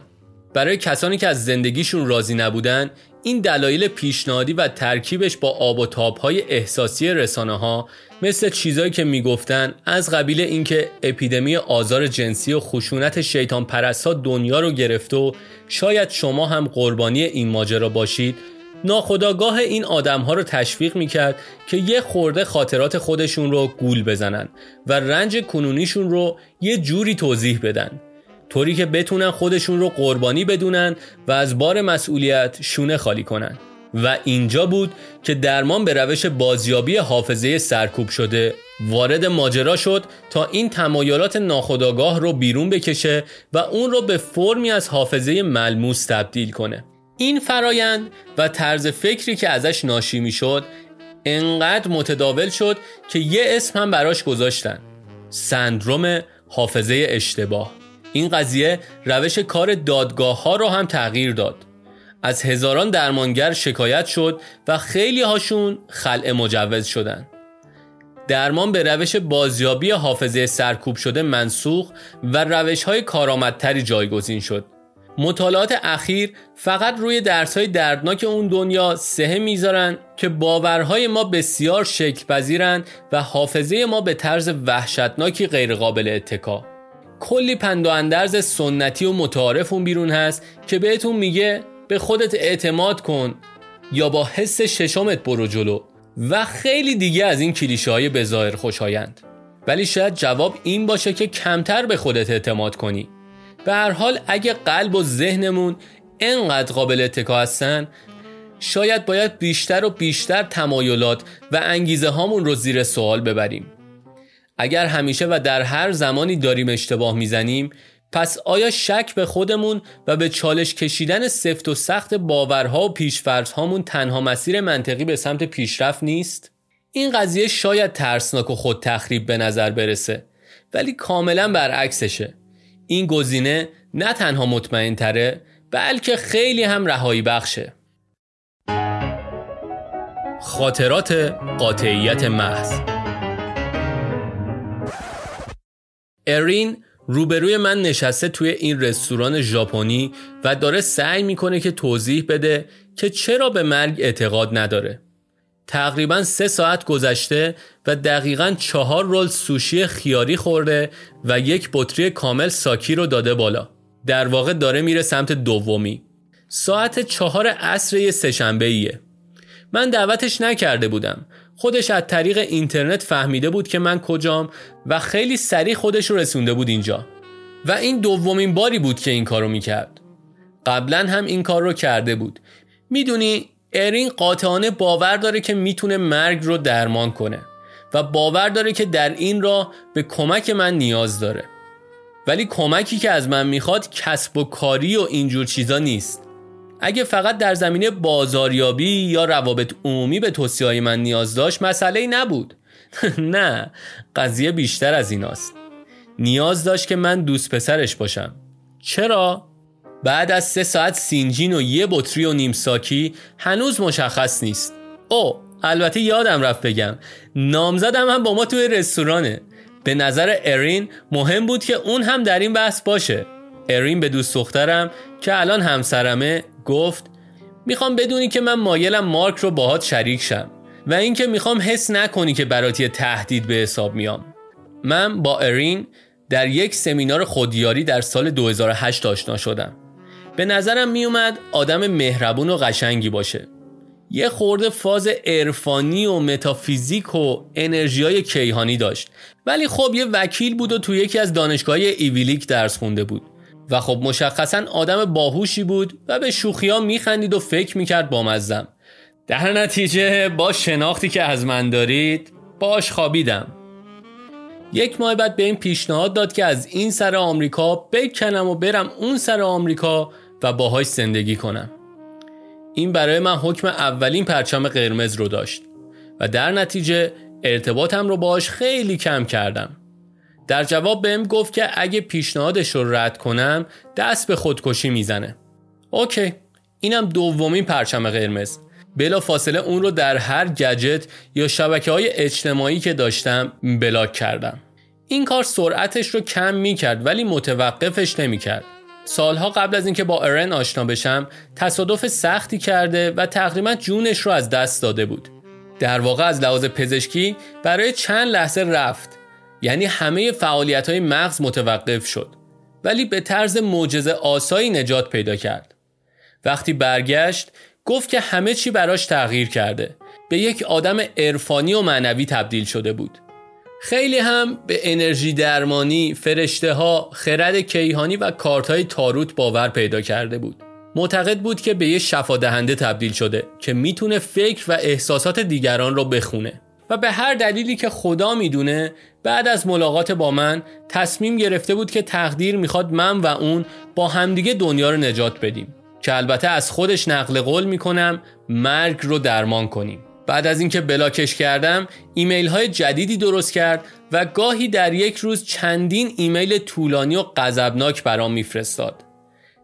Speaker 1: برای کسانی که از زندگیشون راضی نبودن این دلایل پیشنهادی و ترکیبش با آب و تابهای احساسی رسانه ها مثل چیزایی که می‌گفتن از قبیل اینکه اپیدمی آزار جنسی و خشونت شیطان پرستا دنیا رو گرفت و شاید شما هم قربانی این ماجرا باشید ناخداگاه این آدم ها رو تشویق می‌کرد که یه خورده خاطرات خودشون رو گول بزنن و رنج کنونیشون رو یه جوری توضیح بدن. طوری که بتونن خودشون رو قربانی بدونن و از بار مسئولیت شونه خالی کنن. و اینجا بود که درمان به روش بازیابی حافظه سرکوب شده. وارد ماجرا شد تا این تمایلات ناخودآگاه رو بیرون بکشه و اون رو به فرمی از حافظه ملموس تبدیل کنه. این فرایند و طرز فکری که ازش ناشی می شد انقدر متداول شد که یه اسم هم براش گذاشتن. سندروم حافظه اشتباه. این قضیه روش کار دادگاه ها رو هم تغییر داد. از هزاران درمانگر شکایت شد و خیلی هاشون خلع مجوز شدن. درمان به روش بازیابی حافظه سرکوب شده منسوخ و روش های کارآمدتری جایگزین شد. مطالعات اخیر فقط روی درس های دردناک اون دنیا سه می‌ذارن که باورهای ما بسیار شکل پذیرن و حافظه ما به طرز وحشتناکی غیرقابل اتکا. کلی پند و اندرز سنتی و متعارف اون بیرون هست که بهتون میگه به خودت اعتماد کن یا با حس ششمت برو جلو و خیلی دیگه از این کلیشه های بظاهر خوشایند. ولی شاید جواب این باشه که کمتر به خودت اعتماد کنی. به هر حال اگه قلب و ذهنمون انقدر قابل اتکا هستن شاید باید بیشتر و بیشتر تمایلات و انگیزه هامون رو زیر سوال ببریم. اگر همیشه و در هر زمانی داریم اشتباه می‌زنیم پس آیا شک به خودمون و به چالش کشیدن سفت و سخت باورها و پیشفرزهامون تنها مسیر منطقی به سمت پیشرفت نیست؟ این قضیه شاید ترسناک و خود تخریب به نظر برسه ولی کاملا برعکسشه. این گزینه نه تنها مطمئن تره بلکه خیلی هم رهایی بخشه. خاطرات قاطعیت محض. ارین روبروی من نشسته توی این رستوران ژاپنی و داره سعی می‌کنه که توضیح بده که چرا به مرگ اعتقاد نداره. تقریبا سه ساعت گذشته و دقیقا چهار رول سوشی خیاری خورده و یک بطری کامل ساکی رو داده بالا. در واقع داره میره سمت دومی. ساعت چهار عصر یه سهشنبه ایه. من دعوتش نکرده بودم خودش از طریق اینترنت فهمیده بود که من کجام و خیلی سریع خودش رو رسونده بود اینجا. و این دومین باری بود که این کارو می‌کرد. قبلا هم این کار رو کرده بود. می‌دونی ارین قاطعانه باور داره که می‌تونه مرگ رو درمان کنه و باور داره که در این راه به کمک من نیاز داره. ولی کمکی که از من می‌خواد کسب و کاری و اینجور چیزا نیست. اگه فقط در زمینه بازاریابی یا روابط عمومی به توصیه من نیاز داشت مسئله نبود. نه قضیه بیشتر از ایناست. نیاز داشت که من دوست پسرش باشم. چرا؟ بعد از سه ساعت سینجین و یه بطری و نیم ساکی هنوز مشخص نیست. او البته یادم رفت بگم نامزدم هم با ما توی رستورانه. به نظر ارین مهم بود که اون هم در این بحث باشه. ارین به دوست دخترم که الان همسرمه گفت می‌خوام بدونی که من مایلم مارک رو باهات شریک شم و اینکه می‌خوام حس نکنی که براتی تهدید به حساب میام. من با ارین در یک سمینار خودیاری در سال 2008 آشنا شدم. به نظرم میومد آدم مهربون و قشنگی باشه. یه خورده فاز عرفانی و متافیزیک و انرژی های کیهانی داشت. ولی خب یه وکیل بود و تو یکی از دانشگاه ایویلیک درس خونده بود. و خب مشخصا آدم باهوشی بود و به شوخی ها میخندید و فکر می‌کرد با مزم در نتیجه با شناختی که از من دارید باش خوابیدم یک ماه بعد به این پیشنهاد داد که از این سر آمریکا بکنم و برم اون سر آمریکا و باهاش زندگی کنم. این برای من حکم اولین پرچم قرمز رو داشت و در نتیجه ارتباطم رو باهاش خیلی کم کردم. در جواب بهم گفت که اگه پیشنهادش رو رد کنم دست به خودکشی می‌زنه. اوکی اینم دومین پرچم قرمز. بلا فاصله اون رو در هر گجت یا شبکه های اجتماعی که داشتم بلاک کردم. این کار سرعتش رو کم می کرد ولی متوقفش نمی کرد سالها قبل از اینکه با ارن آشنا بشم تصادف سختی کرده و تقریبا جونش رو از دست داده بود. در واقع از لحاظ پزشکی برای چند لحظه رفت. یعنی همه فعالیت های مغز متوقف شد ولی به طرز معجزه آسایی نجات پیدا کرد وقتی برگشت گفت که همه چی براش تغییر کرده به یک آدم عرفانی و معنوی تبدیل شده بود خیلی هم به انرژی درمانی، فرشته ها، خرد کیهانی و کارت های تاروت باور پیدا کرده بود. معتقد بود که به یه شفا دهنده تبدیل شده که می‌تونه فکر و احساسات دیگران رو بخونه. و به هر دلیلی که خدا می‌دونه بعد از ملاقات با من تصمیم گرفته بود که تقدیر می‌خواد من و اون با همدیگه دنیا رو نجات بدیم. که البته از خودش نقل قول می‌کنم مرگ رو درمان کنیم. بعد از اینکه بلاکش کردم ایمیل های جدیدی درست کرد و گاهی در یک روز چندین ایمیل طولانی و غضبناک برام میفرستاد.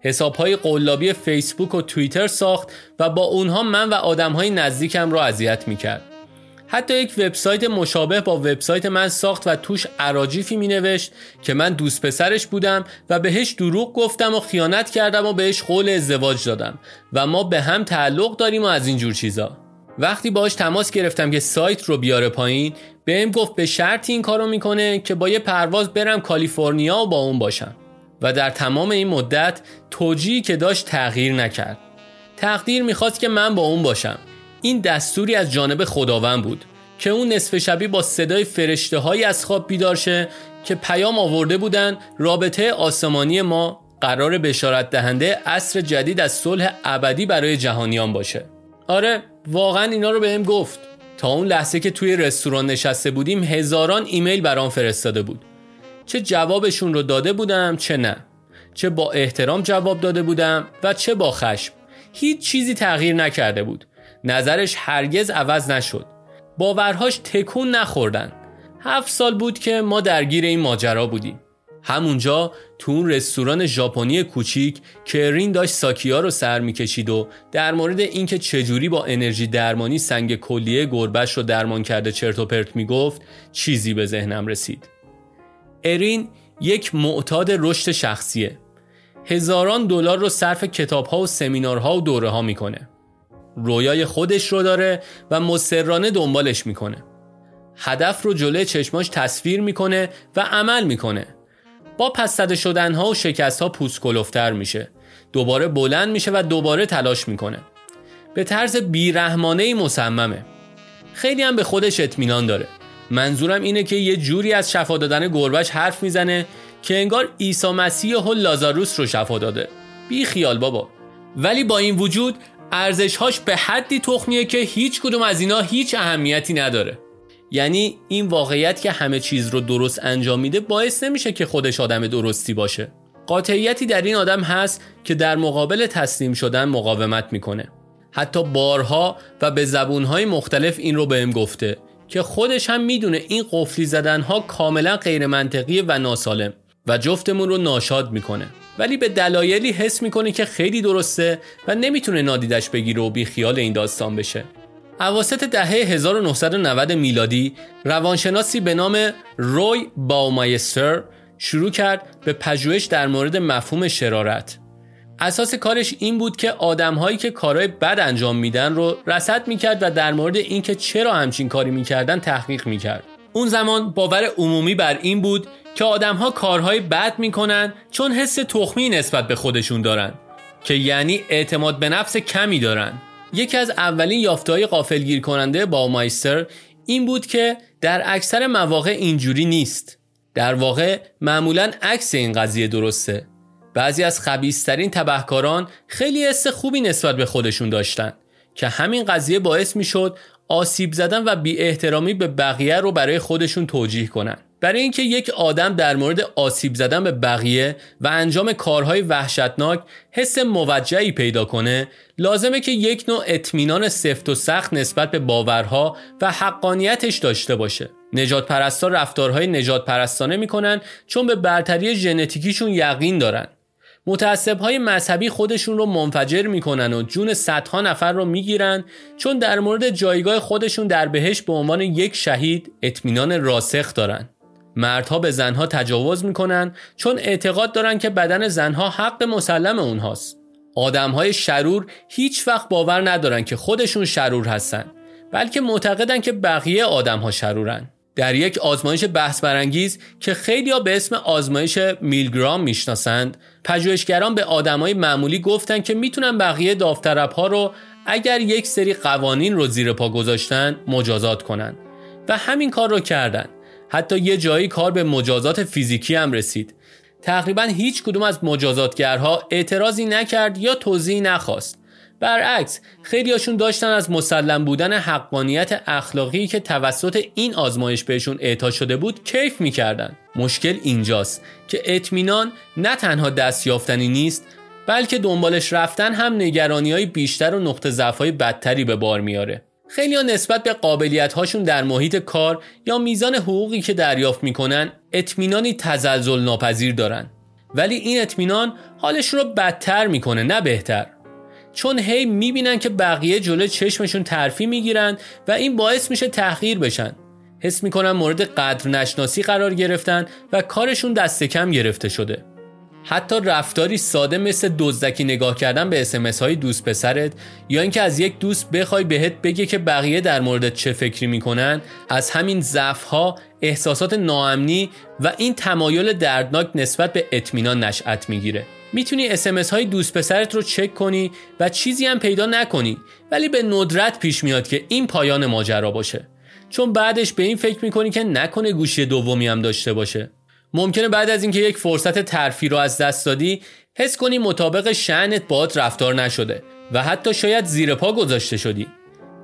Speaker 1: حساب های قلابی فیسبوک و توییتر ساخت و با اونها من و آدم های نزدیکم را اذیت می‌کرد. حتی یک وبسایت مشابه با وبسایت من ساخت و توش عراجیفی می نوشت که من دوست پسرش بودم و بهش دروغ گفتم و خیانت کردم و بهش قول ازدواج دادم و ما به هم تعلق داریم و از اینجور چیزا. وقتی باش تماس گرفتم که سایت رو بیاره پایین بهم گفت به شرطی این کارو می‌کنه که با یه پرواز برم کالیفرنیا و با اون باشم. و در تمام این مدت توجیهی که داشت تغییر نکرد. تقدیر می‌خواست که من با اون باشم. این دستوری از جانب خداوند بود که اون نصف شبی با صدای فرشته هایی از خواب بیدار شه که پیام آورده بودن رابطه آسمانی ما قرار بشارت دهنده عصر جدید از صلح ابدی برای جهانیان باشه. آره واقعا اینا رو بهم گفت. تا اون لحظه که توی رستوران نشسته بودیم هزاران ایمیل برام فرستاده بود. چه جوابشون رو داده بودم چه نه. چه با احترام جواب داده بودم و چه با خشم. هیچ چیزی تغییر نکرده بود. نظرش هرگز عوض نشد. باورهاش تکون نخوردن. هفت سال بود که ما درگیر این ماجرا بودیم. همونجا تو اون رستوران ژاپنی کوچیک که رین داشت ساکیا رو سر می‌کشید و در مورد اینکه چجوری با انرژی درمانی سنگ کلیه گربش رو درمان کرده چرت و پرت می‌گفت چیزی به ذهنم رسید. ارین یک معتاد رشد شخصیه. هزاران دلار رو صرف کتابها و سمینارها و دوره ها می‌کنه. رویای خودش رو داره و مصرانه دنبالش می‌کنه. هدف رو جلوی چشماش تصویر می‌کنه و عمل می‌کنه. با پس شدن شدنها و شکست ها پوست میشه. دوباره بلند میشه و دوباره تلاش می‌کنه. به طرز بیرحمانه مصممه. خیلی هم به خودش اطمینان داره. منظورم اینه که یه جوری از شفا دادن گربش حرف می‌زنه که انگار عیسی مسیح و لازاروس رو شفا داده. بی خیال بابا. ولی با این وجود ارزشهاش به حدی تخمیه که هیچ کدوم از اینا هیچ اهمیتی نداره. یعنی این واقعیت که همه چیز رو درست انجام میده باعث نمیشه که خودش آدم درستی باشه. قاطعیتی در این آدم هست که در مقابل تسلیم شدن مقاومت می‌کنه. حتی بارها و به زبونهای مختلف این رو بهم گفته که خودش هم می‌دونه این قفلی زدنها کاملا غیر منطقی و ناسالم و جفتمون رو ناشاد می‌کنه. ولی به دلایلی حس می‌کنه که خیلی درسته و نمی‌تونه نادیدش بگیره و بی خیال این داستان بشه. اواسط دهه 1990 میلادی روانشناسی به نام روی باومایستر شروع کرد به پژوهش در مورد مفهوم شرارت. اساس کارش این بود که آدمهایی که کارهای بد انجام میدن رو رصد می‌کرد و در مورد اینکه چرا همچین کاری می‌کردن تحقیق می‌کرد. اون زمان باور عمومی بر این بود که آدمها کارهای بد می‌کنن چون حس تخمی نسبت به خودشون دارن که یعنی اعتماد به نفس کمی دارن. یکی از اولین یافته‌های غافلگیر کننده با مایستر این بود که در اکثر مواقع اینجوری نیست. در واقع معمولا عکس این قضیه درسته. بعضی از خبیسترین تبهکاران خیلی حس خوبی نسبت به خودشون داشتن که همین قضیه باعث می‌شد آسیب زدن و بی احترامی به بقیه رو برای خودشون توجیه کنن. برای اینکه یک آدم در مورد آسیب زدن به بقیه و انجام کارهای وحشتناک حس موجهی پیدا کنه لازمه که یک نوع اطمینان سفت و سخت نسبت به باورها و حقانیتش داشته باشه. نجات پرستا رفتارهای نجات پرستانه می‌کنن چون به برتری ژنتیکیشون یقین دارن. متعصب های مذهبی خودشون رو منفجر می‌کنن و جون صدها نفر رو می‌گیرن چون در مورد جایگاه خودشون در بهش به عنوان یک شهید اطمینان راسخ دارن. مردها به زنها تجاوز می‌کنن چون اعتقاد دارن که بدن زنها حق مسلم اونهاست. های شرور هیچ وقت باور ندارن که خودشون شرور هستن بلکه معتقدن که بقیه ها شرورن. در یک آزمایش بحث برانگیز که خیلی به اسم آزمایش میلگرام می‌شناسند پژوهشگران به آدمای معمولی گفتن که می‌تونن بقیه داوطلب ها رو اگر یک سری قوانین رو زیر پا گذاشتن مجازات کنند و همین کار رو کردن. حتی یه جایی کار به مجازات فیزیکی هم رسید. تقریبا هیچ کدوم از مجازاتگرها اعتراضی نکرد یا توضیحی نخواست. برعکس خیلیاشون داشتن از مسلم بودن حقانیت اخلاقی که توسط این آزمایش بهشون اعطا شده بود کیف می‌کردن. مشکل اینجاست که اطمینان نه تنها دستیافتنی نیست بلکه دنبالش رفتن هم نگرانی های بیشتر و نقطه ضعف بدتری به بار میاره خیلی نسبت به قابلیت هاشون در محیط کار یا میزان حقوقی که دریافت می‌کنن اطمینانی تزلزل ناپذیر دارن. ولی این اطمینان حالشون رو بدتر می‌کنه نه بهتر. چون هی می‌بینن که بقیه جلو چشمشون ترفی می‌گیرن و این باعث میشه تحقیر بشن. حس می‌کنن مورد قدر نشناسی قرار گرفتن و کارشون دست کم گرفته شده. حتی رفتاری ساده مثل دزدکی نگاه کردن به اسمس های دوست پسرت یا اینکه از یک دوست بخوای بهت بگه که بقیه در مورد چه فکری می‌کنن از همین ضعف ها احساسات ناامنی و این تمایل دردناک نسبت به اطمینان نشأت می‌گیره. می‌تونی اسمس های دوست پسرت رو چک کنی و چیزی هم پیدا نکنی ولی به ندرت پیش میاد که این پایان ماجرا باشه. چون بعدش به این فکر می‌کنی که نکنه گوشی دومی هم داشته باشه. ممکنه بعد از اینکه یک فرصت ترفی رو از دست دادی حس کنی مطابق شعنت باد رفتار نشده و حتی شاید زیر پا گذاشته شدی.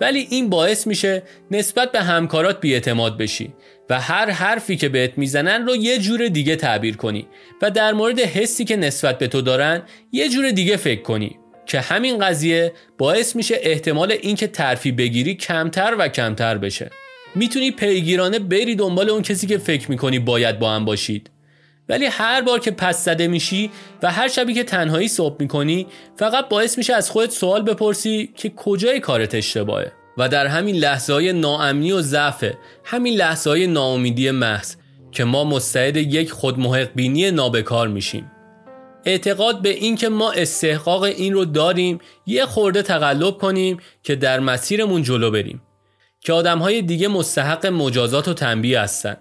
Speaker 1: ولی این باعث میشه نسبت به همکارات بیاعتماد بشی و هر حرفی که بهت می‌زنن رو یه جور دیگه تعبیر کنی و در مورد حسی که نسبت به تو دارن یه جور دیگه فکر کنی که همین قضیه باعث میشه احتمال اینکه ترفی بگیری کمتر و کمتر بشه. می‌تونی پیگیرانه بری دنبال اون کسی که فکر می‌کنی باید با هم باشید. ولی هر بار که پس زده میشی و هر شبی که تنهایی صبح می‌کنی فقط باعث میشه از خودت سوال بپرسی که کجای کارت اشتباهه. و در همین لحظه های ناامنی و ضعف همین لحظه های ناامیدی محض که ما مستعد یک خودمحق بینی نابکار میشیم. اعتقاد به اینکه ما استحقاق این رو داریم یه خورده تقلب کنیم که در مسیرمون جلو بریم. که آدم های دیگه مستحق مجازات و تنبیه هستن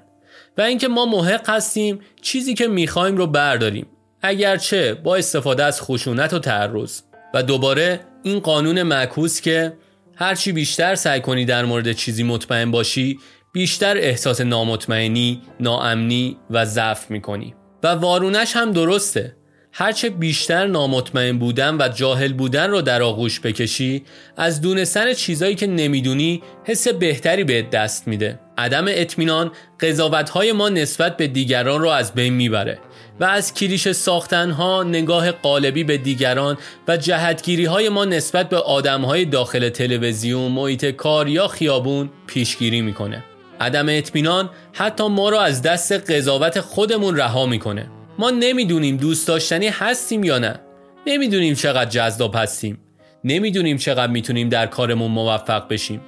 Speaker 1: و اینکه ما محق هستیم چیزی که می‌خوایم رو برداریم. اگرچه با استفاده از خشونت و تعرض. و دوباره این قانون معکوس که هرچی بیشتر سعی کنی در مورد چیزی مطمئن باشی بیشتر احساس نامطمئنی، ناامنی و ضعف می‌کنی. و وارونش هم درسته. هرچه بیشتر نامطمئن بودن و جاهل بودن رو در آغوش بکشی از دونستن چیزایی که نمی‌دونی حس بهتری بهت دست میده. عدم اطمینان قضاوتهای ما نسبت به دیگران رو از بین می‌بره و از کلیش ساختنها نگاه قالبی به دیگران و جهتگیری های ما نسبت به آدمهای داخل تلویزیون محیط کار یا خیابون پیشگیری می‌کنه. عدم اطمینان حتی ما رو از دست قضاوت خودمون رها می‌کنه. ما نمی‌دونیم دوست داشتنی هستیم یا نه. نمی‌دونیم چقدر جذاب هستیم. نمی‌دونیم چقدر می‌تونیم در کارمون موفق بشیم.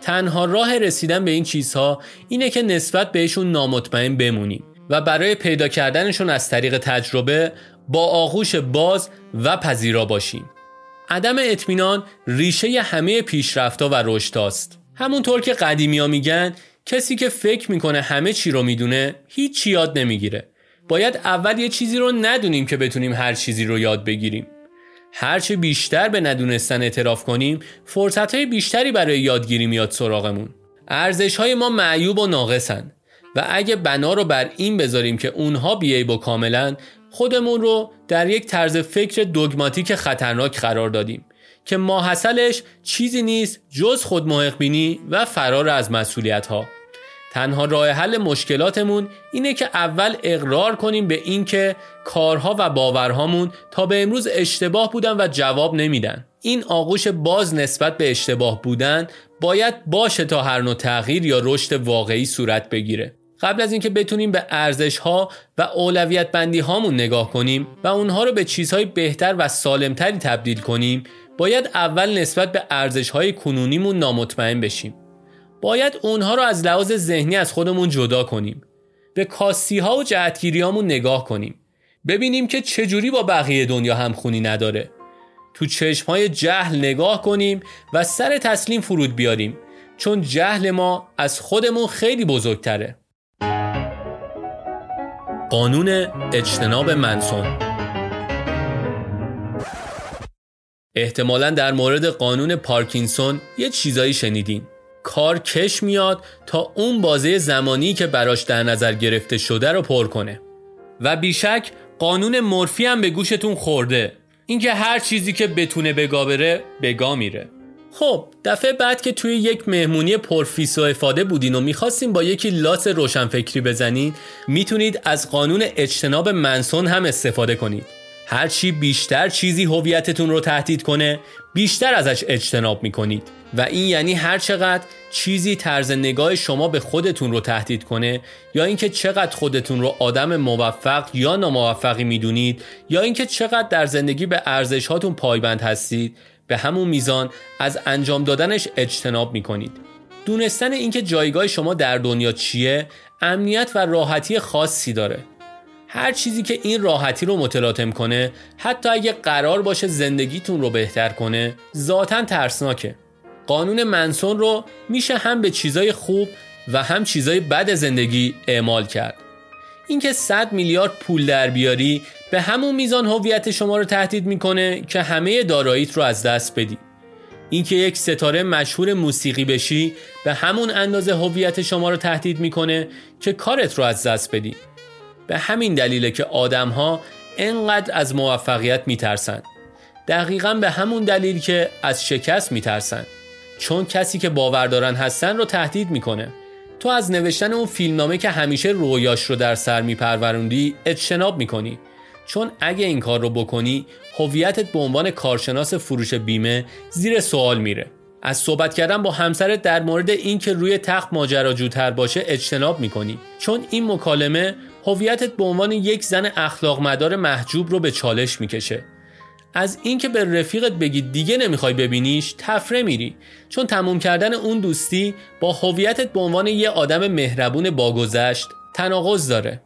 Speaker 1: تنها راه رسیدن به این چیزها اینه که نسبت بهشون نامطمئن بمونیم و برای پیدا کردنشون از طریق تجربه با آغوش باز و پذیرا باشیم. عدم اطمینان ریشه همه پیشرفتها و رشداست. همونطور که قدیمی ها میگن کسی که فکر می‌کنه همه چی رو می‌دونه هیچ یاد نمی‌گیره. باید اول یه چیزی رو ندونیم که بتونیم هر چیزی رو یاد بگیریم. هرچه بیشتر به ندونستن اعتراف کنیم فرصت های بیشتری برای یادگیری میاد سراغمون. ارزش های ما معیوب و ناقصن و اگه بنا رو بر این بذاریم که اونها بیعیب و کاملا خودمون رو در یک طرز فکر دوگماتیک خطرناک قرار دادیم که ماحصلش چیزی نیست جز خود بینی و فرار از مسئولیت ها تنها راه حل مشکلاتمون اینه که اول اقرار کنیم به اینکه کارها و باورهامون تا به امروز اشتباه بودن و جواب نمیدن. این آغوش باز نسبت به اشتباه بودن باید باشه تا هر نوع تغییر یا رشد واقعی صورت بگیره. قبل از اینکه بتونیم به ارزش ها و اولویت بندی هامون نگاه کنیم و اونها رو به چیزهای بهتر و سالمتری تبدیل کنیم باید اول نسبت به ارزش های کنونیمون نامطمئن بشیم. باید اونها رو از لحاظ ذهنی از خودمون جدا کنیم. به کاسی ها و جهتگیری هامون نگاه کنیم. ببینیم که چجوری با بقیه دنیا همخونی نداره. تو چشم های جهل نگاه کنیم و سر تسلیم فرود بیاریم. چون جهل ما از خودمون خیلی بزرگتره. قانون اجتناب منسون احتمالا در مورد قانون پارکینسون یه چیزایی شنیدین کار کش میاد تا اون بازه زمانی که براش در نظر گرفته شده رو پر کنه. و بیشک قانون مورفی هم به گوشتون خورده. اینکه هر چیزی که بتونه بگا بره بگا میره. خب دفعه بعد که توی یک مهمونی پرفیس و افاده بودین و می‌خواستین با یکی لاس روشنفکری بزنید می‌تونید از قانون اجتناب منسون هم استفاده کنید. هرچی بیشتر چیزی هویتتون رو تهدید کنه بیشتر ازش اجتناب می‌کنید. و این یعنی هر چقدر چیزی طرز نگاه شما به خودتون رو تهدید کنه یا اینکه چقدر خودتون رو آدم موفق یا ناموفقی می‌دونید یا اینکه چقدر در زندگی به ارزش هاتون پایبند هستید به همون میزان از انجام دادنش اجتناب می‌کنید. دونستن اینکه جایگاه شما در دنیا چیه امنیت و راحتی خاصی داره. هر چیزی که این راحتی رو متلاطم کنه حتی اگه قرار باشه زندگیتون رو بهتر کنه ذاتا ترسناکه. قانون منسون رو میشه هم به چیزای خوب و هم چیزای بد زندگی اعمال کرد. اینکه 100 میلیارد پول در بیاری به همون میزان هویت شما رو تهدید می‌کنه که همه داراییت رو از دست بدی. اینکه یک ستاره مشهور موسیقی بشی به همون اندازه هویت شما رو تهدید می‌کنه که کارت رو از دست بدی. به همین دلیله که آدم ها انقدر از موفقیت میترسن. دقیقا به همون دلیل که از شکست میترسن. چون کسی که باور دارن هستن رو تهدید می‌کنه. تو از نوشتن اون فیلمنامه که همیشه رویاش رو در سر میپروروندی اجتناب می‌کنی. چون اگه این کار رو بکنی هویتت به عنوان کارشناس فروش بیمه زیر سوال میره. از صحبت کردن با همسرت در مورد اینکه روی تخت ماجراجوتر باشه اجتناب می‌کنی. چون این مکالمه هویتت به عنوان یک زن اخلاق مدار محجوب رو به چالش می‌کشه. از اینکه به رفیقت بگی دیگه نمی‌خوای ببینیش تفره میری. چون تموم کردن اون دوستی با هویتت به عنوان یه آدم مهربون باگذشت تناقض داره.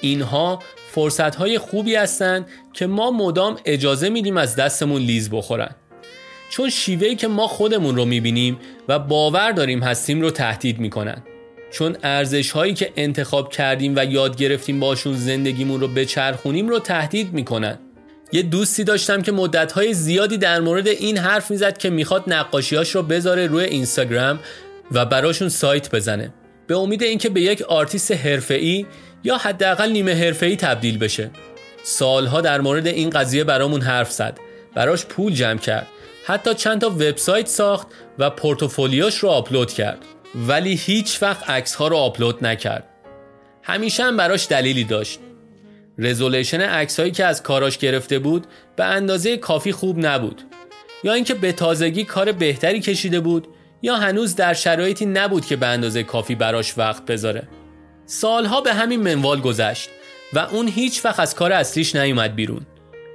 Speaker 1: اینها فرصت های خوبی هستند که ما مدام اجازه میدیم از دستمون لیز بخورن. چون شیوه‌ای که ما خودمون رو می‌بینیم و باور داریم هستیم رو تهدید می‌کنن. چون ارزش هایی که انتخاب کردیم و یاد گرفتیم باشون زندگیمون رو بچرخونیم رو تهدید می‌کنن. یه دوستی داشتم که مدتهای زیادی در مورد این حرف می‌زد که می‌خواد نقاشیاش رو بذاره روی اینستاگرام و براشون سایت بزنه. به امید اینکه به یک آرتیست حرفه‌ای یا حداقل نیمه حرفه‌ای تبدیل بشه. سالها در مورد این قضیه برامون حرف زد. براش پول جمع کرد. حتی چند تا وبسایت ساخت و پورتفولیوش رو آپلود کرد. ولی هیچ وقت عکس ها رو آپلود نکرد. همیشه هم براش دلیلی داشت. رزولوشن عکس هایی که از کاراش گرفته بود به اندازه کافی خوب نبود. یا اینکه به تازگی کار بهتری کشیده بود یا هنوز در شرایطی نبود که به اندازه کافی براش وقت بذاره. سالها به همین منوال گذشت و اون هیچ وقت از کار اصلیش نیومد بیرون.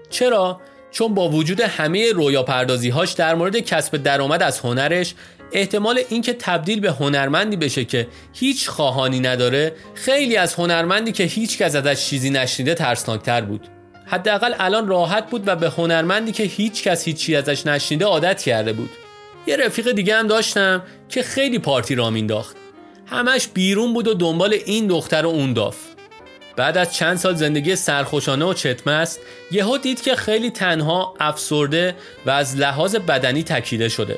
Speaker 1: چرا؟ چون با وجود همه رویا پردازی در مورد کسب درآمد از هنرش احتمال اینکه تبدیل به هنرمندی بشه که هیچ خواهانی نداره خیلی از هنرمندی که هیچ کس ازش چیزی نشنیده ترسناکتر بود. حداقل الان راحت بود و به هنرمندی که هیچ کس هیچی ازش نشنیده عادت کرده بود. یه رفیق دیگه هم داشتم که خیلی پارتی را مینداخت. همش بیرون بود و دنبال این دختر و اون داف. بعد از چند سال زندگی سرخوشانه و چتمست یهو دید که خیلی تنها افسرده و از لحاظ بدنی تکیده شده.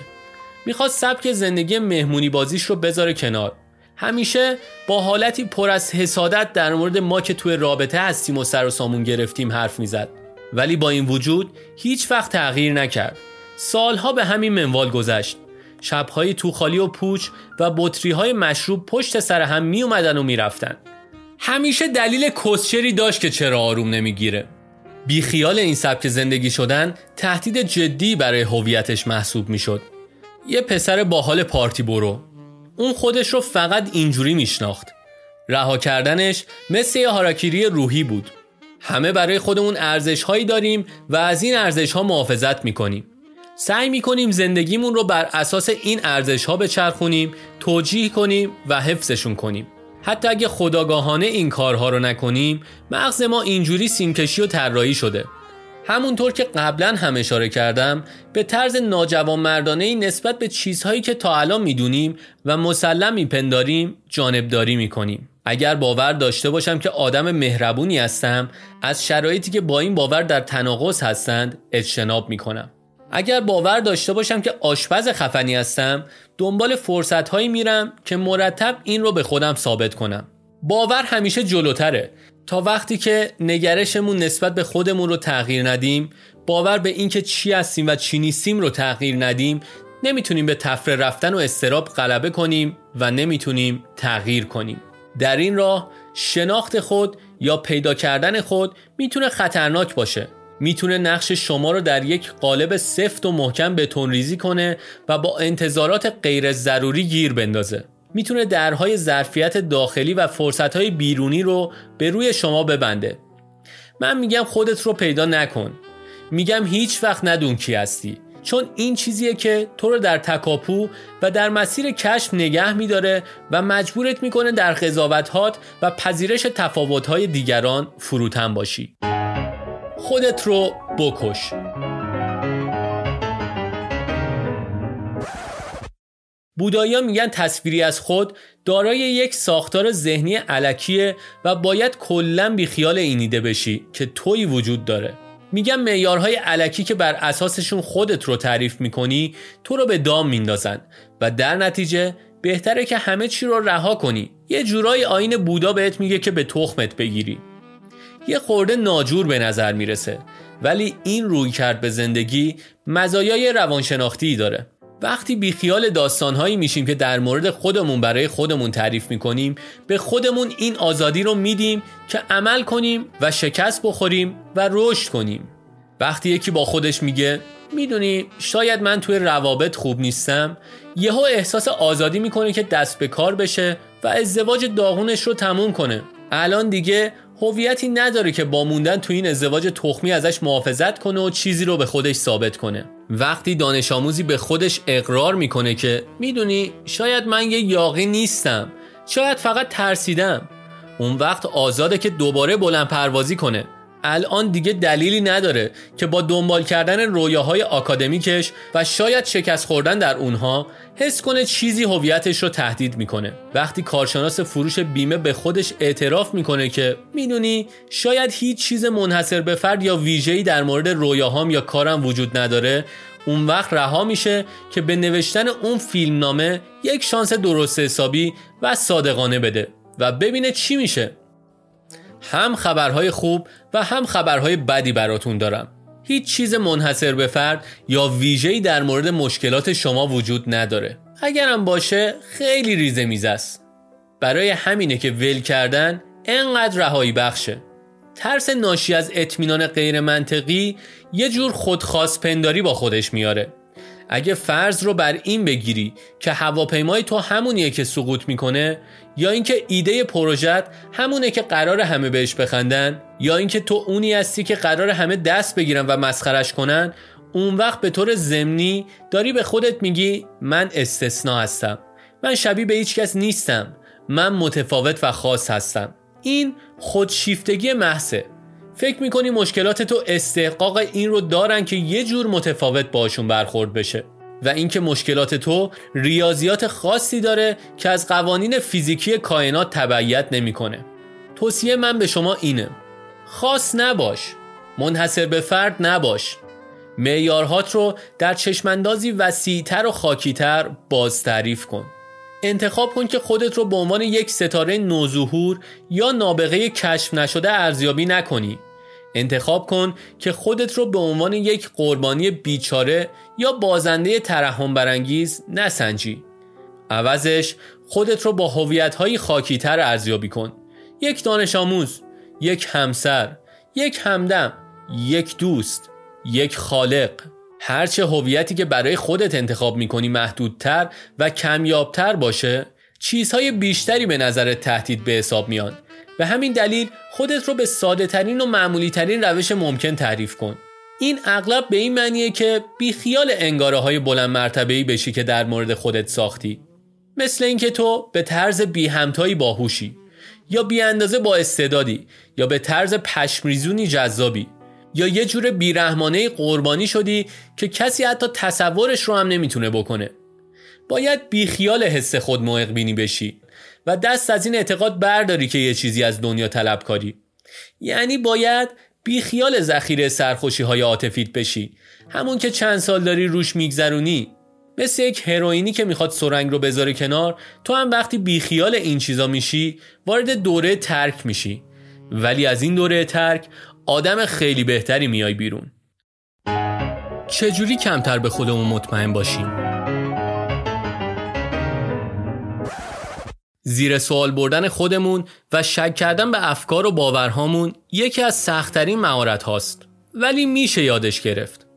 Speaker 1: می‌خواست سبک زندگی مهمونی بازیش رو بذاره کنار. همیشه با حالتی پر از حسادت در مورد ما که توی رابطه هستیم و سر و سامون گرفتیم حرف می‌زد. ولی با این وجود هیچ وقت تغییر نکرد. سالها به همین منوال گذشت. شبهای توخالی و پوچ و بطری های مشروب پشت سر هم می اومدن و می‌رفتن. همیشه دلیل کسچری داشت که چرا آروم نمی‌گیره. بیخیال این سبک زندگی شدن تهدید جدی برای هویتش محسوب می‌شد. یه پسر باحال پارتی برو. اون خودش رو فقط اینجوری میشناخت. رها کردنش مثل یه هاراکیری روحی بود. همه برای خودمون ارزش هایی داریم و از این ارزش ها محافظت می‌کنیم. سعی می‌کنیم زندگیمون رو بر اساس این ارزش ها بچرخونیم توجیه کنیم و حفظشون کنیم. حتی اگه خداگاهانه این کارها رو نکنیم مغز ما اینجوری سیمکشی و طراحی شده. همونطور که قبلا هم اشاره کردم به طرز ناجوان مردانه نسبت به چیزهایی که تا الان می‌دونیم و مسلم میپنداریم جانبداری می‌کنیم. اگر باور داشته باشم که آدم مهربونی هستم از شرایطی که با این باور در تناقض هستند اجتناب می‌کنم. اگر باور داشته باشم که آشپز خفنی هستم دنبال فرصت هایی میرم که مرتب این رو به خودم ثابت کنم. باور همیشه جلوتره. تا وقتی که نگرشمون نسبت به خودمون رو تغییر ندیم باور به اینکه چی هستیم و چی نیستیم رو تغییر ندیم نمی‌تونیم به تفره رفتن و استراب غلبه کنیم و نمی‌تونیم تغییر کنیم. در این راه شناخت خود یا پیدا کردن خود می‌تونه خطرناک باشه. می‌تونه نقش شما رو در یک قالب سفت و محکم بتون ریزی کنه و با انتظارات غیر ضروری گیر بندازه. می‌تونه درهای ظرفیت داخلی و فرصتهای بیرونی رو به روی شما ببنده. من میگم خودت رو پیدا نکن. میگم هیچ وقت ندون کی هستی. چون این چیزیه که تو رو در تکاپو و در مسیر کشف نگه میداره و مجبورت می‌کنه در قضاوتهات و پذیرش تفاوتهای دیگران فروتن باشی. خودت رو بکش. بودایا میگن تصویری از خود دارای یک ساختار ذهنی علکیه و باید کلا بیخیال این ایده بشی که توی وجود داره. میگن معیارهای علکی که بر اساسشون خودت رو تعریف می‌کنی تو رو به دام میندازن و در نتیجه بهتره که همه چی رو رها کنی. یه جورای آین بودا بهت میگه که به تخمت بگیری. یه خورده ناجور به نظر می‌رسه ولی این روی کرد به زندگی مزایای روانشناختی داره. وقتی بیخیال داستانهایی میشیم که در مورد خودمون برای خودمون تعریف می‌کنیم به خودمون این آزادی رو میدیم که عمل کنیم و شکست بخوریم و رشد کنیم. وقتی یکی با خودش میگه می‌دونی شاید من توی روابط خوب نیستم. یهو احساس آزادی می‌کنه که دست به کار بشه و ازدواج داغونش رو تموم کنه. الان دیگه هویتی نداره که با موندن تو این ازدواج تخمی ازش محافظت کنه و چیزی رو به خودش ثابت کنه. وقتی دانش آموزی به خودش اقرار می‌کنه که می‌دونی شاید من یه یاقی نیستم شاید فقط ترسیدم. اون وقت آزاده که دوباره بلند پروازی کنه. الان دیگه دلیلی نداره که با دنبال کردن رویاهای آکادمیکش و شاید شکست خوردن در اونها حس کنه چیزی هویتش رو تهدید می‌کنه. وقتی کارشناس فروش بیمه به خودش اعتراف می‌کنه که می‌دونی شاید هیچ چیز منحصر به فرد یا ویژه‌ای در مورد رویاهام یا کارم وجود نداره اون وقت رها میشه که به نوشتن اون فیلمنامه یک شانس درست حسابی و صادقانه بده و ببینه چی میشه. هم خبرهای خوب و هم خبرهای بدی براتون دارم. هیچ چیز منحصر به فرد یا ویژه‌ای در مورد مشکلات شما وجود نداره. اگرم باشه خیلی ریزه میز است. برای همینه که ول کردن انقدر رهایی بخشه. ترس ناشی از اطمینان غیر منطقی یه جور خودخواست پنداری با خودش میاره. اگه فرض رو بر این بگیری که هواپیمای تو همونیه که سقوط می‌کنه یا اینکه ایده پروژت همونه که قرار همه بهش بخندن یا اینکه تو اونی هستی که قرار همه دست بگیرن و مسخرش کنن اون وقت به طور ضمنی داری به خودت میگی من استثنا هستم. من شبیه به هیچ کس نیستم. من متفاوت و خاص هستم. این خودشیفتگی محضه. فکر می‌کنی مشکلات تو استحقاق این رو دارن که یه جور متفاوت باشون برخورد بشه. و اینکه مشکلات تو ریاضیات خاصی داره که از قوانین فیزیکی کائنات تبعیت نمی‌کنه. توصیه من به شما اینه. خاص نباش. منحصر به فرد نباش. معیارهات رو در چشماندازی وسیعتر و خاکیتر باز تعریف کن. انتخاب کن که خودت رو به عنوان یک ستاره نوظهور یا نابغه کشف نشده ارزیابی نکنی. انتخاب کن که خودت رو به عنوان یک قربانی بیچاره یا بازنده ترحم برانگیز نسنجی. عوضش خودت رو با هویت‌های خاکیتر ارزیابی کن. یک دانش آموز یک همسر یک همدم یک دوست یک خالق. هرچه هویتی که برای خودت انتخاب می‌کنی محدودتر و کمیابتر باشه چیزهای بیشتری به نظر تهدید به حساب میان. به همین دلیل خودت رو به ساده ترین و معمولی ترین روش ممکن تعریف کن. این اغلب به این معنیه که بیخیال انگاره های بلند مرتبه بشی که در مورد خودت ساختی. مثل اینکه تو به طرز بی همتایی باهوشی یا بی اندازه با استعدادی یا به طرز پشمریزونی جذابی یا یه جور بیرحمانه قربانی شدی که کسی حتی تصورش رو هم نمی‌تونه بکنه. باید بیخیال حس خود بینی بشی. و دست از این اعتقاد برداری که یه چیزی از دنیا طلب کاری یعنی باید بیخیال ذخیره سرخوشی های عاطفیت بشی. همون که چند سال داری روش میگذرونی. مثل یک هروئینی که می‌خواد سرنگ رو بذاره کنار تو هم وقتی بیخیال این چیزا میشی وارد دوره ترک میشی. ولی از این دوره ترک آدم خیلی بهتری میای بیرون. چجوری کمتر به خودمون مطمئن باشیم؟ زیر سوال بردن خودمون و شک کردن به افکار و باورهامون یکی از سختترین مهارت هاست. ولی میشه یادش گرفت.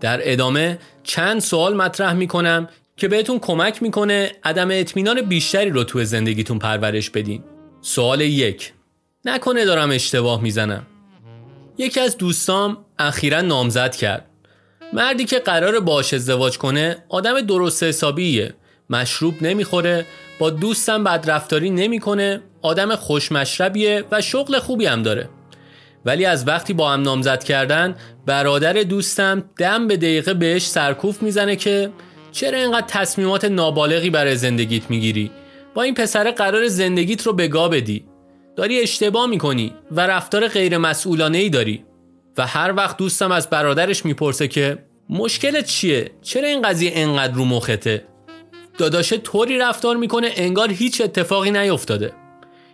Speaker 1: در ادامه چند سوال مطرح می‌کنم که بهتون کمک می‌کنه عدم اطمینان بیشتری رو تو زندگیتون پرورش بدین. سوال یک. نکنه دارم اشتباه می‌زنم. یکی از دوستام اخیرا نامزد کرد. مردی که قرار باش ازدواج کنه آدم درست حسابیه. مشروب نمی‌خوره با دوستم بدرفتاری نمی‌کنه آدم خوشمشربیه و شغل خوبی هم داره ولی از وقتی با هم نامزد کردن برادر دوستم دم به دقیقه بهش سرکوف می‌زنه که چرا اینقدر تصمیمات نابالغی برای زندگیت می‌گیری با این پسر قرار زندگیت رو بگا بدی داری اشتباه می‌کنی و رفتار غیر ای داری و هر وقت دوستم از برادرش می‌پرسه که مشکلت چیه؟ چرا این قضیه انقدر رو مخته؟ داداشه طوری رفتار می‌کنه انگار هیچ اتفاقی نیفتاده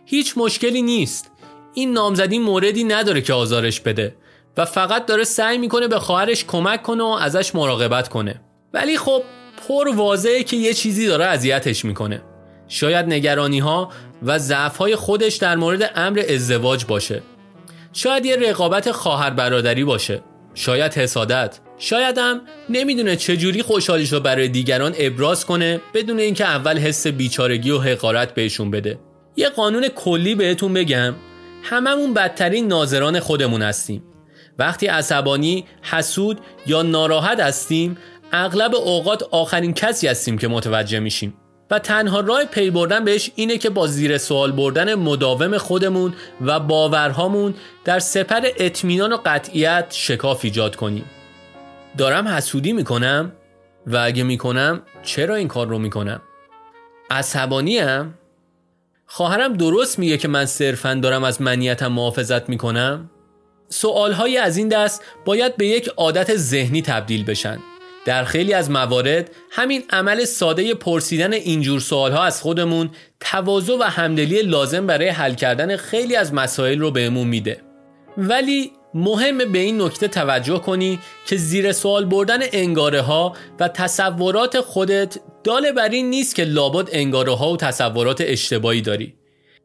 Speaker 1: هیچ مشکلی نیست. این نامزدی موردی نداره که آزارش بده و فقط داره سعی می‌کنه به خواهرش کمک کنه و ازش مراقبت کنه. ولی خب پر واضحه که یه چیزی داره اذیتش می‌کنه. شاید نگرانی ها و ضعف های خودش در مورد امر ازدواج باشه. شاید یه رقابت خواهر برادری باشه. شاید حسادت. شاید هم نمی‌دونه چجوری خوشحالیش رو برای دیگران ابراز کنه بدون اینکه اول حس بیچارگی و حقارت بهشون بده. یه قانون کلی بهتون بگم هممون بدترین ناظران خودمون هستیم. وقتی عصبانی، حسود یا ناراحت هستیم اغلب اوقات آخرین کسی هستیم که متوجه میشیم. و تنها راه پی بردن بهش اینه که با زیر سوال بردن مداوم خودمون و باورهامون در سپر اطمینان و قطعیت شکاف ایجاد کنیم. دارم حسودی می‌کنم و اگه می‌کنم چرا این کار رو می‌کنم؟ عصبانیم خواهرم درست میگه که من صرفا دارم از منیتم محافظت می‌کنم. سوالهایی از این دست باید به یک عادت ذهنی تبدیل بشن. در خیلی از موارد همین عمل ساده پرسیدن اینجور سوالها از خودمون تواضع و همدلی لازم برای حل کردن خیلی از مسائل رو بهمون میده. ولی مهم به این نکته توجه کنی که زیر سوال بردن انگاره ها و تصورات خودت داله بر این نیست که لابد انگاره ها و تصورات اشتباهی داری.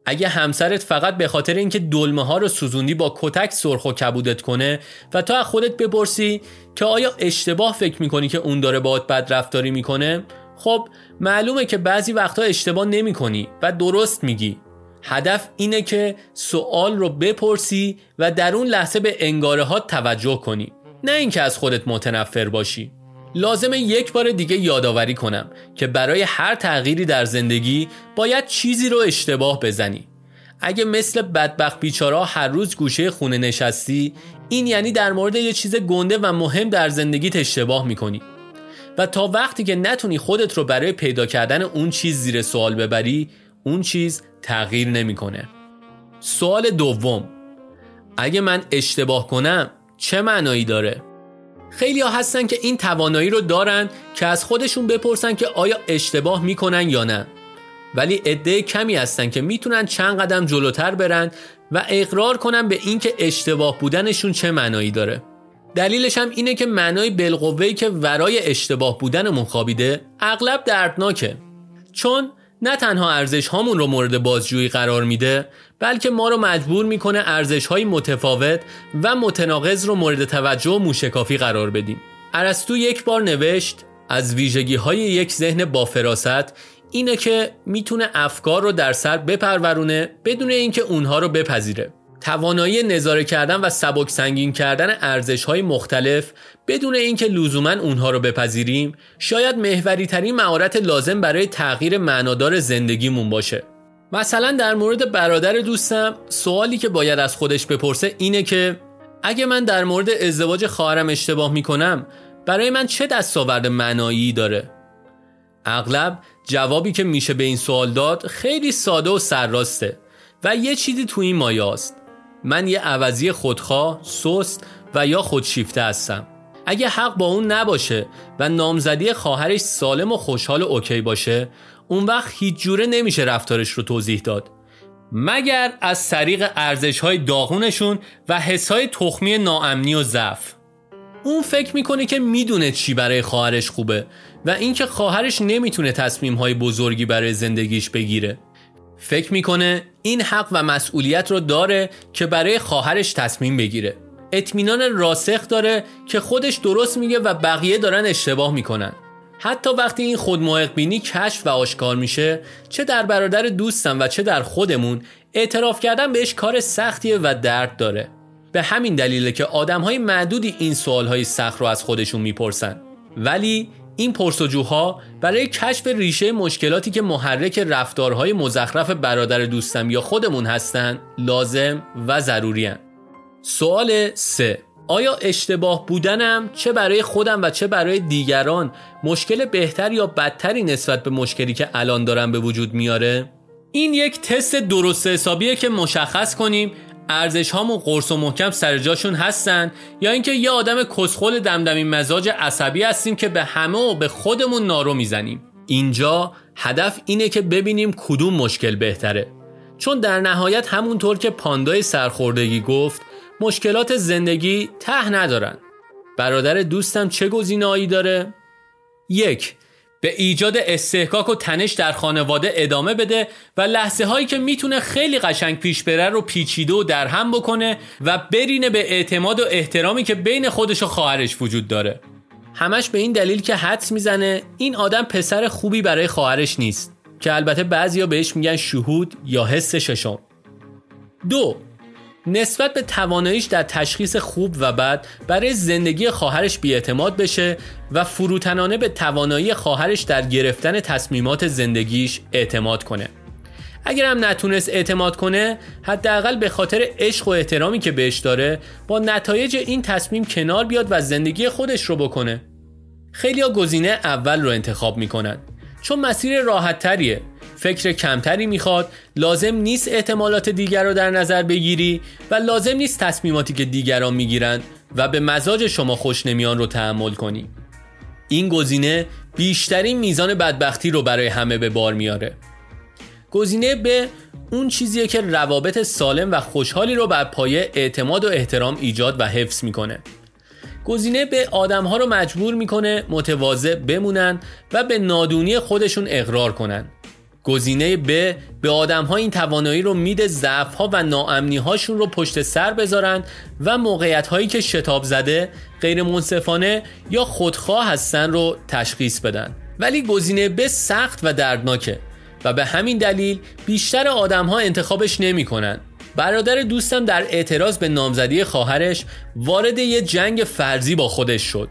Speaker 1: اگه همسرت فقط به خاطر اینکه دلمه ها رو سوزوندی با کتک سرخ و کبودت کنه و تو از خودت بپرسی که آیا اشتباه فکر می‌کنی که اون داره باهات بد رفتاری می‌کنه؟ خب معلومه که بعضی وقتا اشتباه نمی‌کنی و درست میگی. هدف اینه که سوال رو بپرسی و در اون لحظه به انگاره ها توجه کنی. نه اینکه از خودت متنفر باشی. لازمه یک بار دیگه یادآوری کنم که برای هر تغییری در زندگی باید چیزی رو اشتباه بزنی. اگه مثل بدبخت بیچارا هر روز گوشه خونه نشستی این یعنی در مورد یه چیز گنده و مهم در زندگیت اشتباه می‌کنی. و تا وقتی که نتونی خودت رو برای پیدا کردن اون چیز زیر سوال ببری اون چیز تغییر نمی‌کنه. سوال دوم اگه من اشتباه کنم چه معنایی داره؟ خیلی ها هستن که این توانایی رو دارن که از خودشون بپرسن که آیا اشتباه می‌کنن یا نه ولی عده کمی هستن که می‌تونن چند قدم جلوتر برن و اقرار کنن به اینکه اشتباه بودنشون چه معنایی داره دلیلش هم اینه که معنای بالقوه‌ای که ورای اشتباه بودنمون خوابیده اغلب دردناکه چون نه تنها ارزش هامون رو مورد بازجویی قرار میده بلکه ما رو مجبور می‌کنه ارزش های متفاوت و متناقض رو مورد توجه و موشکافی قرار بدیم. ارسطو یک بار نوشت از ویژگی های یک ذهن با فراست اینه که می‌تونه افکار رو در سر بپرورونه بدون اینکه اونها رو بپذیره. توانایی نظاره کردن و سبک سنگین کردن ارزش های مختلف بدون اینکه لزوما اونها رو بپذیریم شاید محوری ترین مهارت لازم برای تغییر معنادار زندگیمون باشه. مثلا در مورد برادر دوستم سوالی که باید از خودش بپرسه اینه که اگه من در مورد ازدواج خواهرم اشتباه می‌کنم برای من چه دستاورد معنایی داره؟ اغلب جوابی که میشه به این سوال داد خیلی ساده و سرراسته و یه چیزی تو این مایه است. من یه عوضی خودخواه، سست و یا خودشیفته هستم. اگه حق با اون نباشه و نامزدی خواهرش سالم و خوشحال و اوکی باشه اون وقت هیچ جوره نمیشه رفتارش رو توضیح داد. مگر از طریق ارزش های داغونشون و حس های تخمی ناامنی و ضعف. اون فکر می‌کنه که می‌دونه چی برای خواهرش خوبه و اینکه خواهرش نمی‌تونه تصمیم های بزرگی برای زندگیش بگیره. فکر می‌کنه این حق و مسئولیت رو داره که برای خواهرش تصمیم بگیره. اطمینان راسخ داره که خودش درست میگه و بقیه دارن اشتباه می‌کنن. حتی وقتی این خود بینی کشف و آشکار میشه چه در برادر دوستم و چه در خودمون اعتراف کردن بهش کار سختیه و درد داره. به همین دلیله که آدم های معدودی این سوال های سخت رو از خودشون می‌پرسن. ولی این پرسجوها برای کشف ریشه مشکلاتی که محرک رفتارهای مزخرف برادر دوستم یا خودمون هستن لازم و ضروری سوال 3 آیا اشتباه بودنم چه برای خودم و چه برای دیگران مشکل بهتر یا بدتری نسبت به مشکلی که الان دارم به وجود میاره؟ این یک تست درست حسابیه که مشخص کنیم ارزش هامون قرص و محکم سر جاشون هستن یا اینکه یه آدم کسخل دمدمی مزاج عصبی هستیم که به همه و به خودمون نارو می‌زنیم. اینجا هدف اینه که ببینیم کدوم مشکل بهتره. چون در نهایت همونطور که پاندای سرخوردگی گفت مشکلات زندگی ته ندارن. برادر دوستم چه گزینه‌ای داره؟ یک به ایجاد استحکاک و تنش در خانواده ادامه بده و لحظه هایی که می‌تونه خیلی قشنگ پیش بره رو پیچیده و در هم بکنه و برینه به اعتماد و احترامی که بین خودش و خواهرش وجود داره. همش به این دلیل که حدس می‌زنه این آدم پسر خوبی برای خواهرش نیست که البته بعضیا بهش میگن شهود یا حس ششم. دو نسبت به تواناییش در تشخیص خوب و بد برای زندگی خواهرش بیاعتماد بشه و فروتنانه به توانایی خواهرش در گرفتن تصمیمات زندگیش اعتماد کنه. اگر هم نتونست اعتماد کنه حداقل به خاطر عشق و احترامی که بهش داره با نتایج این تصمیم کنار بیاد و زندگی خودش رو بکنه. خیلی ها گزینه اول رو انتخاب می‌کنن. چون مسیر راحت تریه فکر کمتری می‌خواد لازم نیست احتمالات دیگر رو در نظر بگیری و لازم نیست تصمیماتی که دیگران می‌گیرند و به مزاج شما خوش نمیان رو تحمل کنی. این گزینه بیشترین میزان بدبختی رو برای همه به بار میاره. گزینه به اون چیزیه که روابط سالم و خوشحالی رو بر پایه اعتماد و احترام ایجاد و حفظ می‌کنه. گزینه به آدمها رو مجبور می‌کنه متواضع بمونن و به نادونی خودشون اقرار کنن. گزینه ب به آدم ها این توانایی رو میده ضعف ها و ناامنی هاشون رو پشت سر بذارن و موقعیت هایی که شتاب زده غیر منصفانه یا خودخواه هستن رو تشخیص بدن ولی گزینه ب سخت و دردناکه و به همین دلیل بیشتر آدم ها انتخابش نمی کنن. برادر دوستم در اعتراض به نامزدی خواهرش وارد یه جنگ فرضی با خودش شد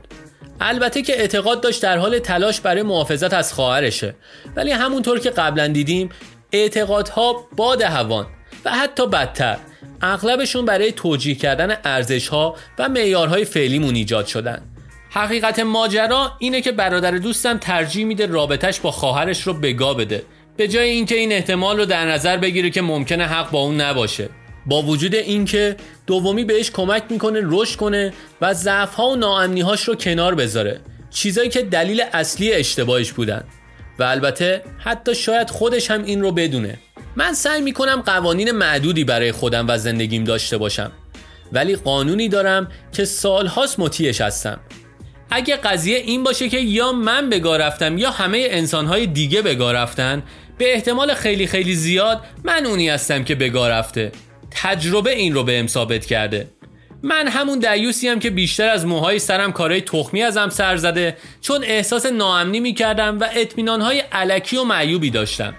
Speaker 1: البته که اعتقاد داشت در حال تلاش برای محافظت از خواهرشه. ولی همونطور که قبلا دیدیم اعتقادها باد هوان و حتی بدتر. اغلبشون برای توجیه کردن ارزشها و معیارهای فعلیمون ایجاد شدن. حقیقت ماجرا اینه که برادر دوستم ترجیح میده رابطش با خواهرش رو بگا بده. به جای اینکه این احتمال رو در نظر بگیره که ممکنه حق با اون نباشه. با وجود اینکه دومی بهش کمک می‌کنه رشد کنه و ضعف ها و ناامنی هاش رو کنار بذاره. چیزایی که دلیل اصلی اشتباهش بودن. و البته حتی شاید خودش هم این رو بدونه. من سعی می‌کنم قوانین معدودی برای خودم و زندگیم داشته باشم. ولی قانونی دارم که سالهاست مطیعش هستم. اگه قضیه این باشه که یا من بگاه رفتم یا همه انسانهای دیگه بگاه رفتن به احتمال خیلی خیلی زیاد من اونی هستم که بگاه رفته. تجربه این رو به ثابت کرده. من همون دیوسی هم که بیشتر از موهای سرم کارهای تخمی ازم سر زده چون احساس ناامنی می‌کردم و اطمینانهای علکی و معیوبی داشتم.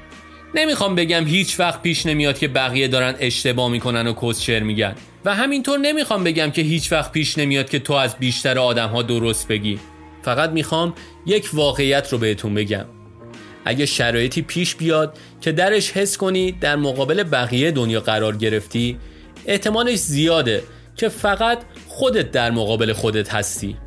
Speaker 1: نمی‌خوام بگم هیچ وقت پیش نمیاد که بقیه دارن اشتباه می‌کنن و کسچر میگن. و همینطور نمی‌خوام بگم که هیچ وقت پیش نمیاد که تو از بیشتر آدم ها درست بگی. فقط می‌خوام یک واقعیت رو بهتون بگم. اگه شرایطی پیش بیاد که درش حس کنی در مقابل بقیه دنیا قرار گرفتی احتمالش زیاده که فقط خودت در مقابل خودت هستی.